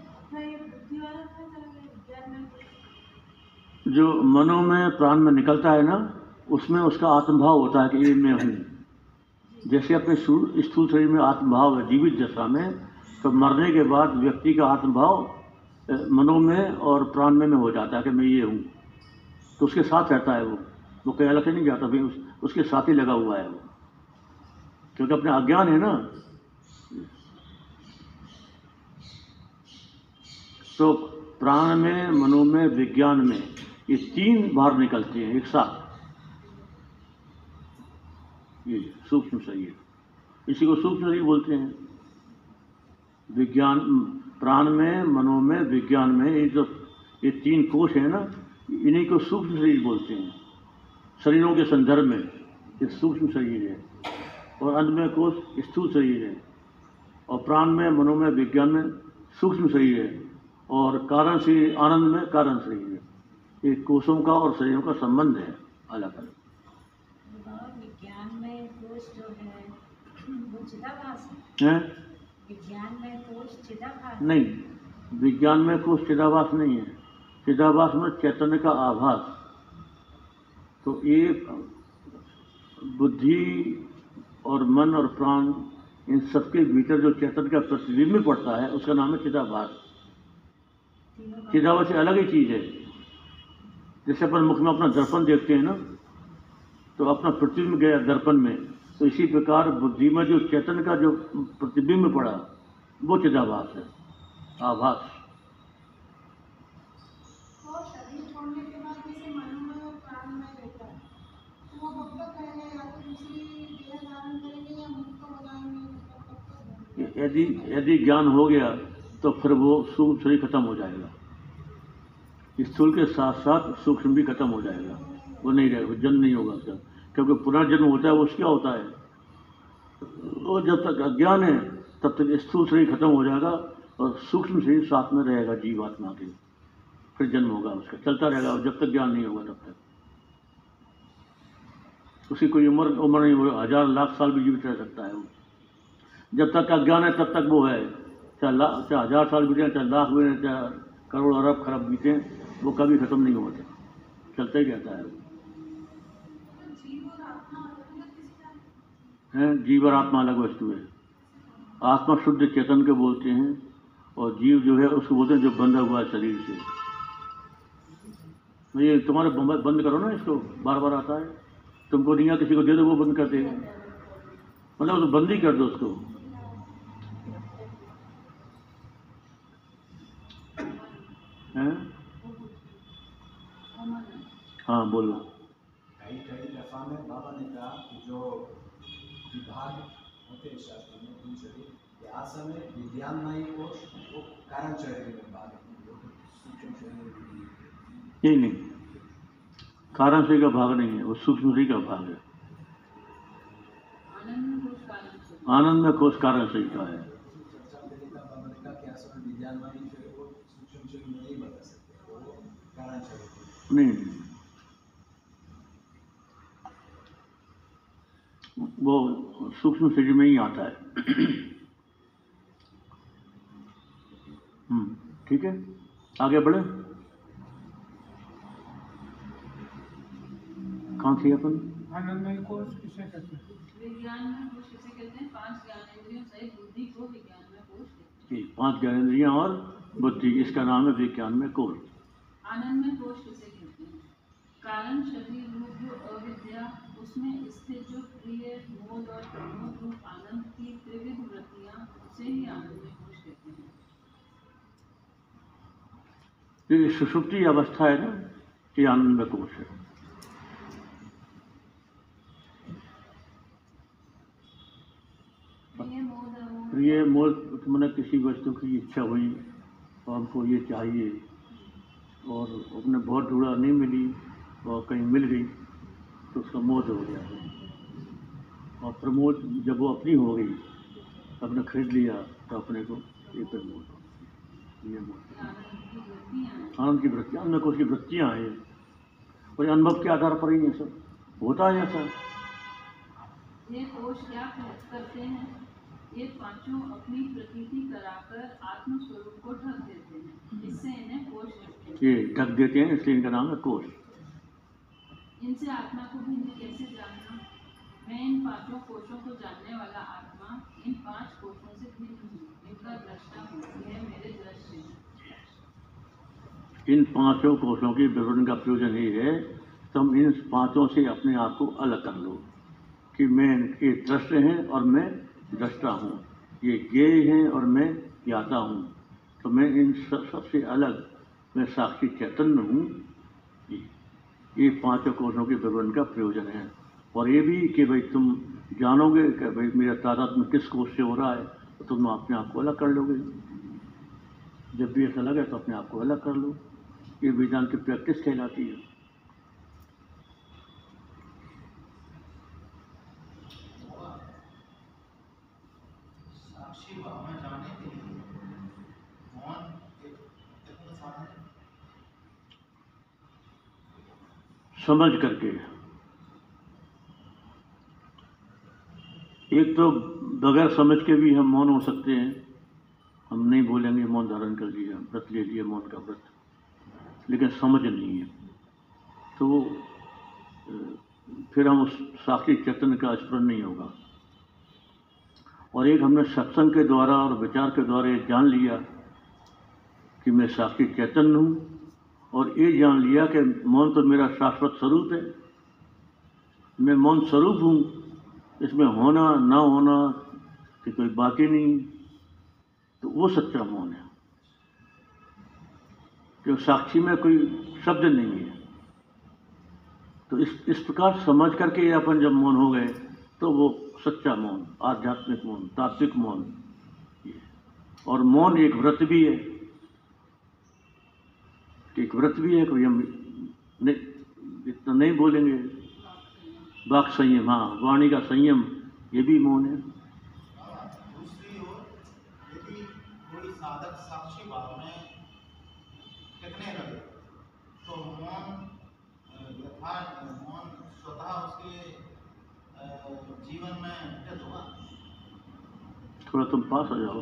जो मनो में प्राण में निकलता है ना उसमें उसका आत्मभाव होता है कि ये मैं हूँ। जैसे अपने स्थूल शरीर में आत्मभाव है जीवित दशा में तो मरने के बाद व्यक्ति का आत्मभाव मनो में और प्राण में में हो जाता है कि मैं ये हूँ। तो उसके साथ रहता है वो। वो कहीं अलग नहीं जाता भाई उस, उसके साथ ही लगा हुआ है वो। क्योंकि अपने अज्ञान है ना। तो प्राण में मनो में विज्ञान में ये तीन बाहर निकलते हैं एक साथ। ये सूक्ष्म शरीर। इसी को सूक्ष्म शरीर बोलते हैं। विज्ञान, प्राण में, मनो में, विज्ञान में ये जो, ये तीन कोष है ना, इन्हीं को सूक्ष्म शरीर बोलते हैं। शरीरों के संदर्भ में ये सूक्ष्म शरीर है। और अंत में कोष स्थूल शरीर है। और प्राण में, मनो में, विज्ञान में सूक्ष्म शरीर है। और कारण शरीर, आनंद में कारण शरीर है। ये कोषों का और शरीरों का संबंध है अलग अलग में जो है। वो चिदाभास है? है विज्ञान में चिदाभास नहीं विज्ञान में कोई चिदाभास नहीं है। चिदाभास में चैतन्य का आभास। तो ये बुद्धि और मन और प्राण इन सबके भीतर जो चैतन्य का प्रतिबिंब पड़ता है उसका नाम है चिदाभास। चिदाभास अलग ही चीज़ है। जैसे अपन मुख में अपना दर्पण देखते हैं ना तो अपना प्रतिबिंब गया दर्पण में। तो इसी प्रकार बुद्धि में जो चेतन का जो प्रतिबिंब पड़ा वो चिदाभास है आभास। तो यदि यदि ज्ञान हो गया तो फिर वो सूक्ष्म शरीर खत्म हो जाएगा। स्थूल के साथ साथ सूक्ष्म भी खत्म हो जाएगा। वो नहीं रहेगा जन्म नहीं होगा उसका। क्योंकि पुनर्जन्म होता है, वो क्या होता है? वो जब तक अज्ञान है, तब तक स्थूल शरीर खत्म हो जाएगा और सूक्ष्म शरीर साथ में रहेगा जीवात्मा के। फिर जन्म होगा उसका, चलता रहेगा और जब तक ज्ञान नहीं होगा तब तक। उसकी कोई उम्र उम्र नहीं होगा हज़ार, लाख साल भी जीवित रह सकता है वो। जब तक अज्ञान है, तब तक वो है। चाहे लाख चाहे हज़ार साल बीते चाहे लाख बीते चाहे करोड़ अरब खरब बीते वो कभी खत्म नहीं होता। चलता ही रहता है वो। हैं जीव और आत्मा अलग वस्तु है। आत्मा शुद्ध चेतन के बोलते हैं और जीव जो है उसको बोलते हैं जो बंधा हुआ है शरीर से। तो ये तुम्हारे बंद करो ना इसको बार बार आता है। तुमको नहीं किसी को दे दो, वो बंद कर देगा मतलब उसको बंद ही कर दो उसको। हैं? हाँ बोलो। कई कई दफ़ा में बाबा ने कहा कि जो विभाग होते हैं शास्त्र में उन सभी कि आ समय विज्ञानमयी कोश वो कारण शरीर में भाग सूक्ष्म शरीर नहीं नहीं। कारण शरीर का भाग नहीं है वो सूक्ष्म शरीर का भाग है। आनंद में कोश कारण से। कोष का है। चर्चा में देखा बाबा ने कहा कि आ समय विज्ञानमयी जो है वो सूक्ष्म शरीर में नहीं बता सकते वो में सूक्ष्म शरीर में ही आता है। हम्म, ठीक है? आगे बढ़े। कहाँ थे अपन? आनंदमय कोश किसे कहते हैं विज्ञान में कोश किसे कहते हैं पाँच ज्ञानेंद्रियों सहित बुद्धि को विज्ञान में कोश कहते हैं। पाँच ज्ञानेन्द्रियाँ और बुद्धि इसका नाम है विज्ञान में कोष आनंद में कोश किसे कहते हैं? कारण शरीर रूप अविद्या उसमें स्थित जो प्रिय मोद और प्रमोद रूप आनंद की त्रिविध वृत्तियाँ उसे ही आनंद में कोश कहते हैं सुषुप्ति अवस्था है ना कि आनंद में कोष है। प्रिय मोद मोल मैंने किसी वस्तु की इच्छा हुई और हमको ये चाहिए और अपने बहुत ढूंढा नहीं मिली और कहीं मिल गई। तो उसका मोह हो गया। और प्रमोद जब वो अपनी हो गई अपने खरीद लिया तो अपने को ये प्रमोद ये मोह आनंद की वृत्तियाँ आनंद की वृत्तियाँ अन्य कोष की वृत्तियाँ हैं। और अनुभव के आधार पर ही ये सब। होता है ऐसा। ये कोश क्या करते हैं? ये पाँचों अपनी प्रतीति कराकर आत्म स्वरूप को ढक देते हैं। इससे इन्हें कोश ये ढक देते हैं इसलिए इनका नाम है कोष इनसे आत्मा को भिन्न कैसे जानना? मैं इन पाँचों कोशों को जानने वाला आत्मा इन पाँच कोशों से भिन्न हूँ। इनका दृष्टा हूँ यह मेरे दृश्य इन पाँचों कोषों की विवरण का प्रयोजन ये है, तुम इन पाँचों से अपने आप को अलग कर लो कि मैं ये दृश्य हैं और मैं दृष्टा हूँ। ये ज्ञेय हैं और मैं ज्ञाता हूँ। तो मैं इन सब, सबसे अलग, मैं साक्षी चैतन्य हूँ। ये पाँचों कोषों के विवरण का प्रयोजन है। और ये भी कि भाई तुम जानोगे कि भाई मेरा तादाद में किस कोष से हो रहा है तो तुम अपने आप को अलग कर लोगे। जब भी ऐसा लगे तो अपने आप को अलग कर लो। ये वेदांत की प्रैक्टिस कहलाती है साक्षी भावना जाने के लिए मौन एक महत्वपूर्ण साधन है समझ करके। एक तो बगैर समझ के भी हम मौन हो सकते हैं। हम नहीं बोलेंगे मौन धारण कर लिया, व्रत ले लिया, मौन का व्रत। लेकिन समझ नहीं है। तो फिर हम उस साक्षी चैतन्य का स्मरण नहीं होगा। और एक हमने सत्संग के द्वारा और विचार के द्वारा ये जान लिया कि मैं साक्षी चैतन्य हूँ। और ये जान लिया कि मौन तो मेरा शाश्वत स्वरूप है। मैं मौन स्वरूप हूँ। इसमें होना, ना होना कि कोई बात ही नहीं। तो वो सच्चा मौन है। कि साक्षी में कोई शब्द नहीं है। तो इस इस प्रकार समझ करके अपन जब मौन हो गए तो वो सच्चा मौन, आध्यात्मिक मौन, तात्विक मौन। और मौन एक व्रत भी है। एक व्रत भी है कि हम नहीं इतना नहीं बोलेंगे। वाक संयम हाँ वाणी का संयम ये भी मौन है। दूसरी ओर यदि कोई साधक साक्षी भाव में टिकने लगे तो मौन मौन स्वतः उसके जीवन में घटित होगा। थोड़ा तुम पास आ जाओ।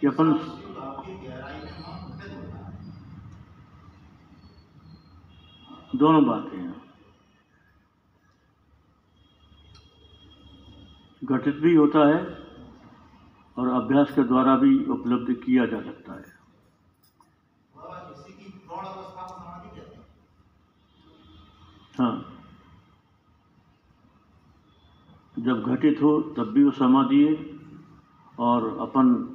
कि अपन दोनों बातें हैं। घटित भी होता है और अभ्यास के द्वारा भी उपलब्ध किया जा सकता हैं। हाँ। जब घटित हो, तब भी वो समाधि है और अपन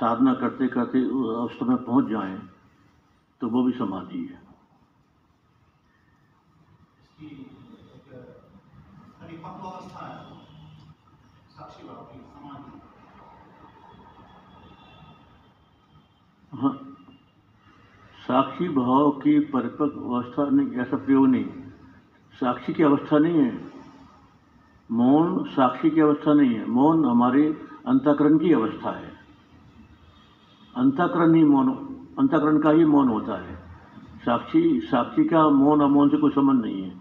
साधना करते करते उस में पहुँच जाएँ तो वो भी समाधि है। हाँ। साक्षी भाव की परिपक्व अवस्था नहीं ऐसा प्रयोग नहीं। साक्षी की अवस्था नहीं है। मौन साक्षी की अवस्था नहीं है। मौन हमारे अंतकरण की अवस्था है। अंतकरण ही मौन, अंतकरण का ही मौन होता है। साक्षी साक्षी का मौन अमौन से कोई संबंध नहीं है।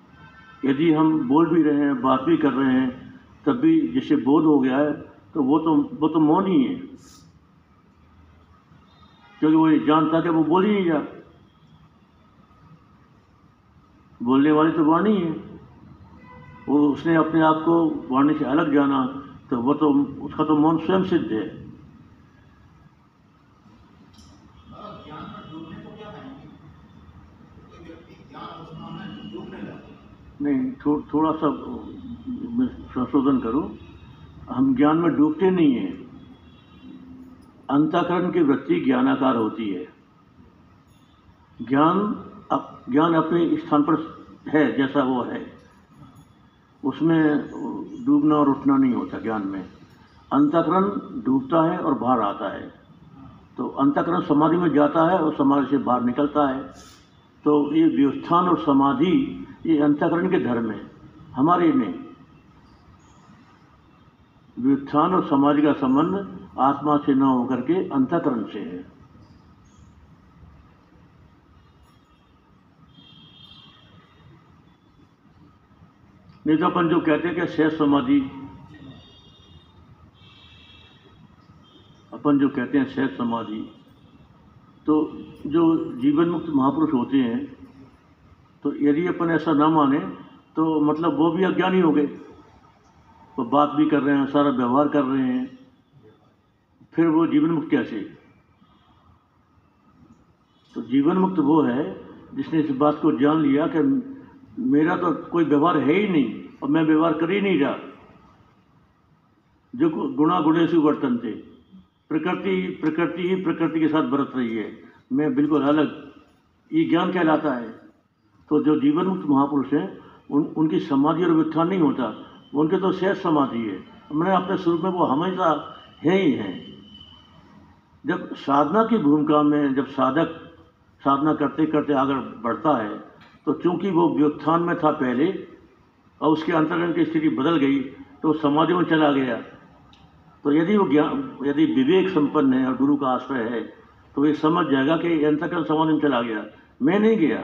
यदि हम बोल भी रहे हैं, बात भी कर रहे हैं, तब भी जैसे बोध हो गया है तो वो तो वो तो मौन ही है। क्योंकि वो ये जानता कि वो बोल ही नहीं रहा। बोलने वाली तो वाणी है। वो उसने अपने आप को वाणी से अलग जाना तो वो तो उसका तो मौन स्वयं सिद्ध है और ज्ञान में डूबने को क्या कहेंगे कोई व्यक्ति ज्ञान अवस्था में डूबने लगे नहीं थो, थोड़ा सा संशोधन करूँ। हम ज्ञान में डूबते नहीं हैं। अंतःकरण की वृत्ति ज्ञानाकार होती है। ज्ञान अप, ज्ञान अपने स्थान पर है जैसा वो है। उसमें डूबना और उठना नहीं होता ज्ञान में। अंतःकरण डूबता है और बाहर आता है। तो अंतकरण समाधि में जाता है और समाधि से बाहर निकलता है। तो ये व्युत्थान और समाधि ये अंतःकरण के धर्म है, हमारे नहीं व्युत्थान और समाधि का संबंध आत्मा से न होकर के अंतकरण से है। नहीं तो अपन जो कहते हैं कि शेष समाधि, अपन जो कहते हैं शेष समाधि तो जो जीवन मुक्त महापुरुष होते हैं तो यदि अपन ऐसा ना माने तो मतलब वो भी अज्ञानी हो गए। वो बात भी कर रहे हैं, सारा व्यवहार कर रहे हैं। फिर वो जीवन मुक्त कैसे? तो जीवन मुक्त वो है जिसने इस बात को जान लिया कि मेरा तो कोई व्यवहार है ही नहीं और मैं व्यवहार कर ही नहीं रहा। जो गुणा गुणे से वर्तन थे। प्रकृति प्रकृति ही प्रकृति के साथ बरत रही है। मैं बिल्कुल अलग। ये ज्ञान कहलाता है। तो जो जीवन मुक्त महापुरुष हैं, उन, उनकी समाधि और व्युत्थान नहीं होता। उनके तो शेष समाधि है। मैंने अपने स्वरूप में वो हमेशा है ही हैं। जब साधना की भूमिका में जब साधक साधना करते करते आगे बढ़ता है तो चूँकि वो व्युत्थान में था पहले, और उसके अंतर्गत की स्थिति बदल गई तो समाधि में चला गया। तो यदि वो ज्ञान, यदि विवेक संपन्न है और गुरु का आश्रय है तो ये समझ जाएगा कि अंतकरण समाधि में चला गया। मैं नहीं गया।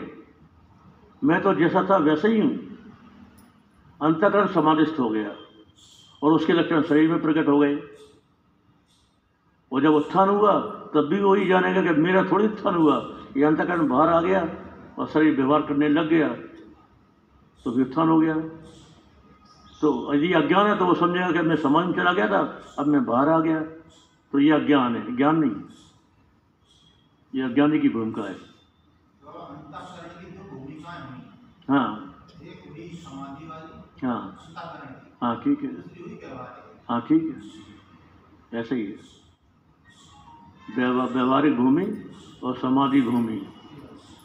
मैं तो जैसा था वैसे ही हूँ। अंतकरण समाधिस्थ हो गया और उसके लक्षण शरीर में प्रकट हो गए। और जब उत्थान हुआ, तब भी वही जानेगा कि मेरा थोड़ी उत्थान हुआ। ये अंतकरण बाहर आ गया और शरीर व्यवहार करने लग गया। तो भी उत्थान हो गया। तो यदि अज्ञान है तो वो समझेगा कि मैं समाज में चला गया था, अब मैं बाहर आ गया। तो ये अज्ञान है, ज्ञान नहीं। ये अज्ञानी की भूमिका है तो अंतःकरण की जो भूमिकाएँ हुई हाँ। हाँ। हाँ ठीक है। हाँ ठीक है। ऐसे ही। व्यवहा- व्यवहारिक भूमि और समाधि भूमि।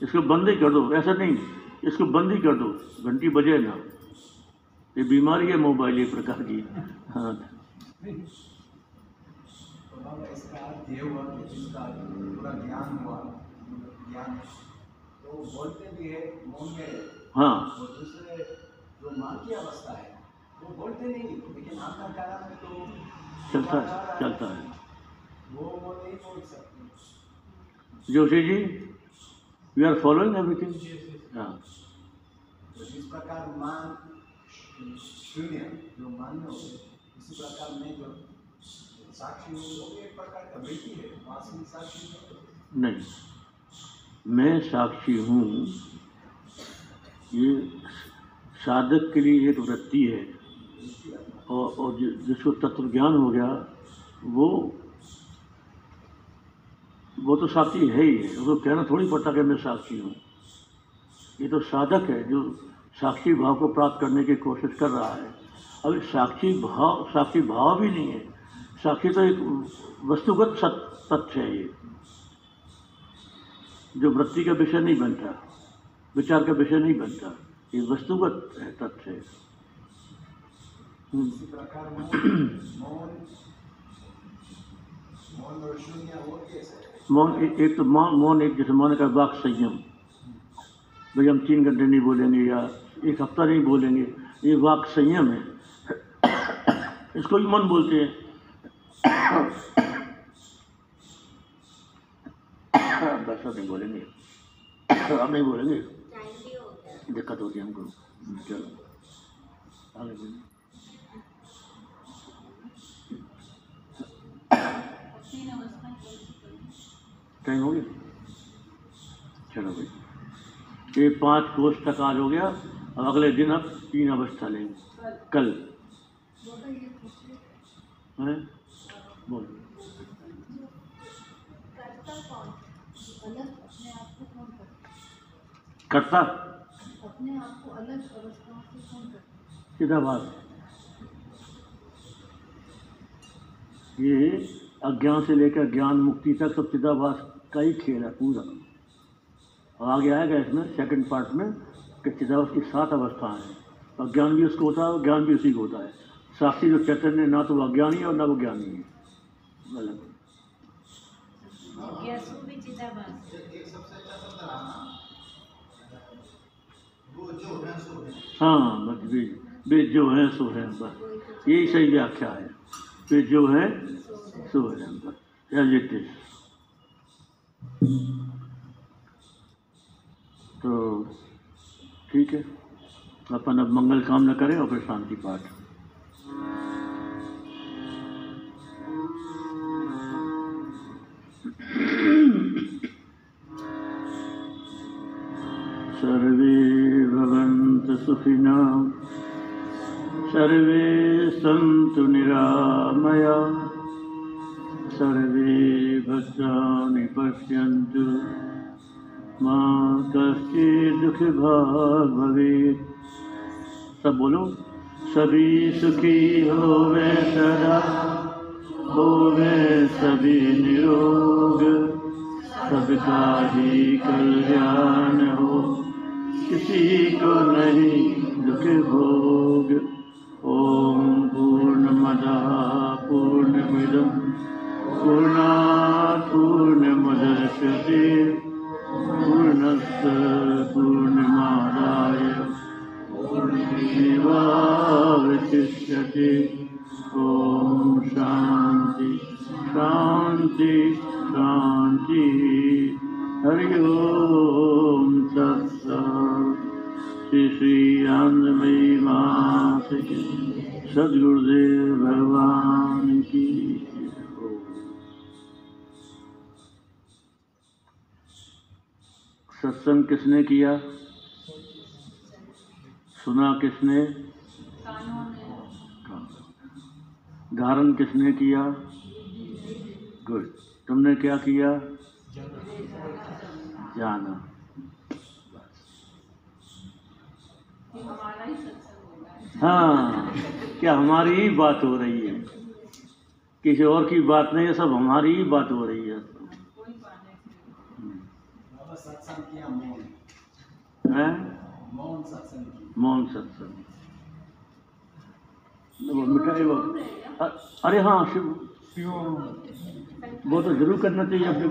इसको बंद ही कर दो, ऐसा नहीं। इसको बंद ही कर दो। घंटी बजे ना। ये बीमारी है मोबाइल एक प्रकार की। हाँ। तो तो बोलते भी है हाँ। दूसरे जो माँ की अवस्था है वो बोलते नहीं लेकिन आपका कारण में तो चलता है चलता है। वो वो नहीं बोल सकते। Joshi ji we are following everything हाँ। तो जिस प्रकार मान शून्य जो मान्य हो इसी प्रकार में जो साक्षी हूँ वो एक प्रकार का वृत्ति है वास्तविक साक्षी नहीं नहीं मैं साक्षी हूँ ये साधक के लिए एक वृत्ति है। और, और जिसको तत्व ज्ञान हो गया वो वो तो साक्षी है ही है उसको कहना थोड़ी पड़ता कि मैं साक्षी हूँ। ये तो साधक है जो साक्षी भाव को प्राप्त करने की कोशिश कर रहा है। अभी साक्षी भाव साक्षी भाव भी नहीं है। साक्षी तो एक वस्तुगत सत तथ्य है ये जो वृत्ति का विषय नहीं बनता। विचार का विषय नहीं बनता। ये वस्तुगत है तथ्य है। हम्म, मौन एक तो मौन मौन एक जैसे मौन का वाक संयम। भाई हम तीन घंटे नहीं बोलेंगे या एक हफ़्ता नहीं बोलेंगे ये वाक संयम है। इसको भी मन बोलते हैं। बस नहीं बोलेंगे। अब नहीं बोलेंगे। दिक्कत होती है हमको। चलो? टाइम हो गया चलो भाई। ये पाँच कोष तक आज हो गया। अब अगले दिन अब तीन अवस्था लेंगे। कल। हैं? बोल। करता? अपने आप को अलग अवस्थाओं से करता सीधा बात? ये अज्ञान से लेकर ज्ञान मुक्ति तक सब चिदाभास का ही खेल है पूरा। और आगे आएगा इसमें सेकंड पार्ट में कि चिदाभास की सात अवस्थाएँ हैं। अज्ञान भी उसको होता है और ज्ञान भी उसी को होता है। साक्षी जो चैतन्य ना तो वो अज्ञानी है और ना वो ज्ञानी है। अलग है, बस वे जो है, सो है, बस। यही सही व्याख्या है। वे जो है, सो है, बस। एज इट इज़ तो ठीक है। अपन अब मंगल कामना करें और फिर शांति पाठ। सर्वे सुखिनः सर्वे सन्तु निरामया। सर्वे भद्राणि पश्यन्तु। मा कश्चित् दुःखभाग् सब बोलो। सभी सुखी होवे सदा। होवे सभी निरोग। सबका ही कल्याण हो। किसी को नहीं दुख भोग। ओम पूर्ण मदा पूर्ण मिदम पूर्णात् पूर्णमुदच्यते पूर्णस्य पूर्णमादाय। पूर्णमेवावशिष्यते ॐ शान्ति शान्ति शान्ति। हरि ओम। श्री श्री आनंदमयी की सदगुरुदेव भगवान की सत्संग किसने किया? सुना किसने? धारण किसने किया? गुड। तुमने क्या किया? जाना कि हमारा ही सत्संग होगा हाँ। क्या हमारी ही बात हो रही है? किसी और की बात नहीं है सब हमारी ही बात हो रही है। कोई पाने से बाबा सत्संग किया मौन। सत्संग वो मिठाई वो अरे हाँ शिव। वो तो ज़रूर करना चाहिए अपने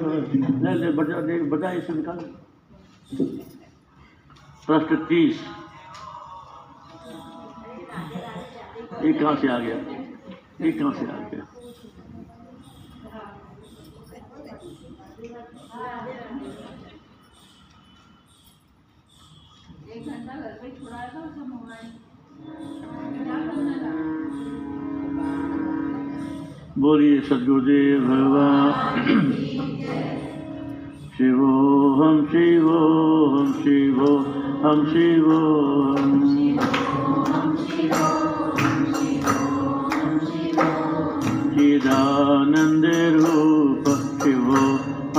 निकाल। प्रश्न तीस। ये कहाँ से आ गया? ये कहाँ से आ गया? बोलिए सदगुरुदेव भगवान। शिवो, हम शिवो हम शिवो हम शिवो, हम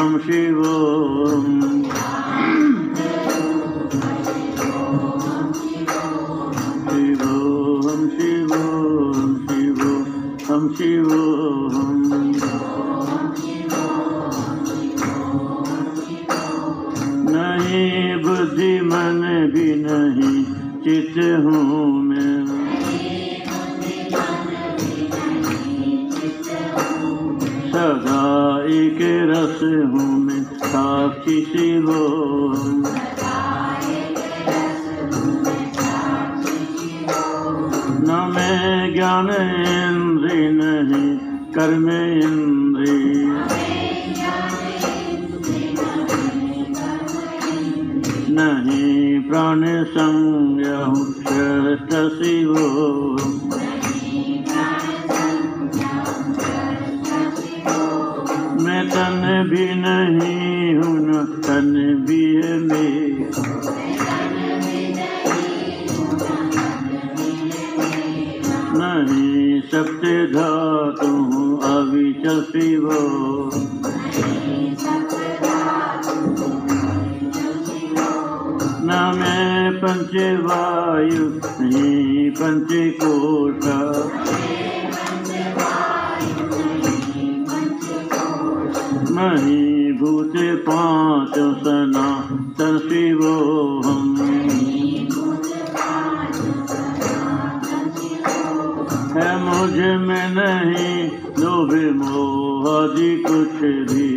हम शिवो मुझमें नहीं लोभ मोह आदि कुछ भी।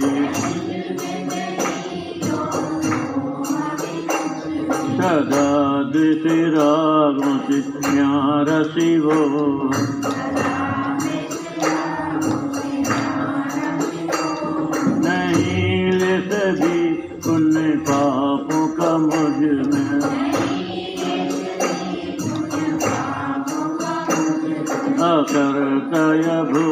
सदा दिश रागों से प्यारा शिवो अकर्तय भोक्तय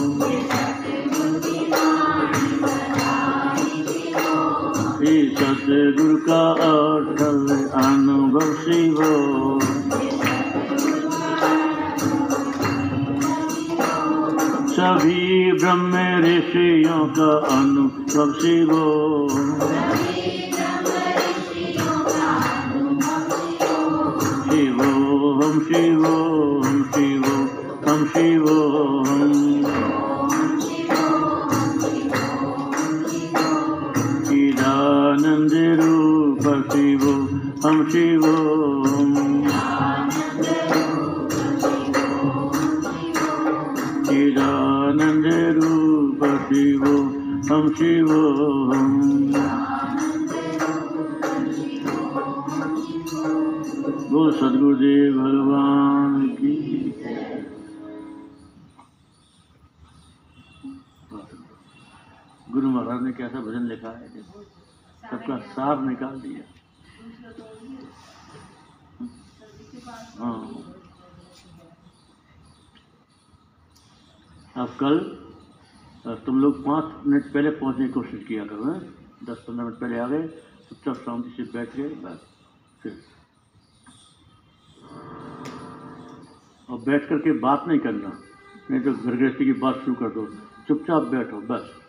सतगुरु का अटल अनुभव शिवो। सभी ब्रह्म ऋषियों का अनुभव शिवो। शिवो, हम शिवो हम शिवो हम शिवो, हम सदगुरुदेव भगवान की। गुरु महाराज ने कैसा भजन लिखा है? सबका सार निकाल दिया। हाँ। अब कल तुम लोग पाँच मिनट पहले पहुँचने की कोशिश किया करो, हैं? दस पंद्रह मिनट पहले आ गए चुपचाप शांति से बैठ गए, बस, फिर। और बैठ करके बात नहीं करना। नहीं तो घर गृहस्थी की बात शुरू कर दो। चुपचाप बैठो, बस।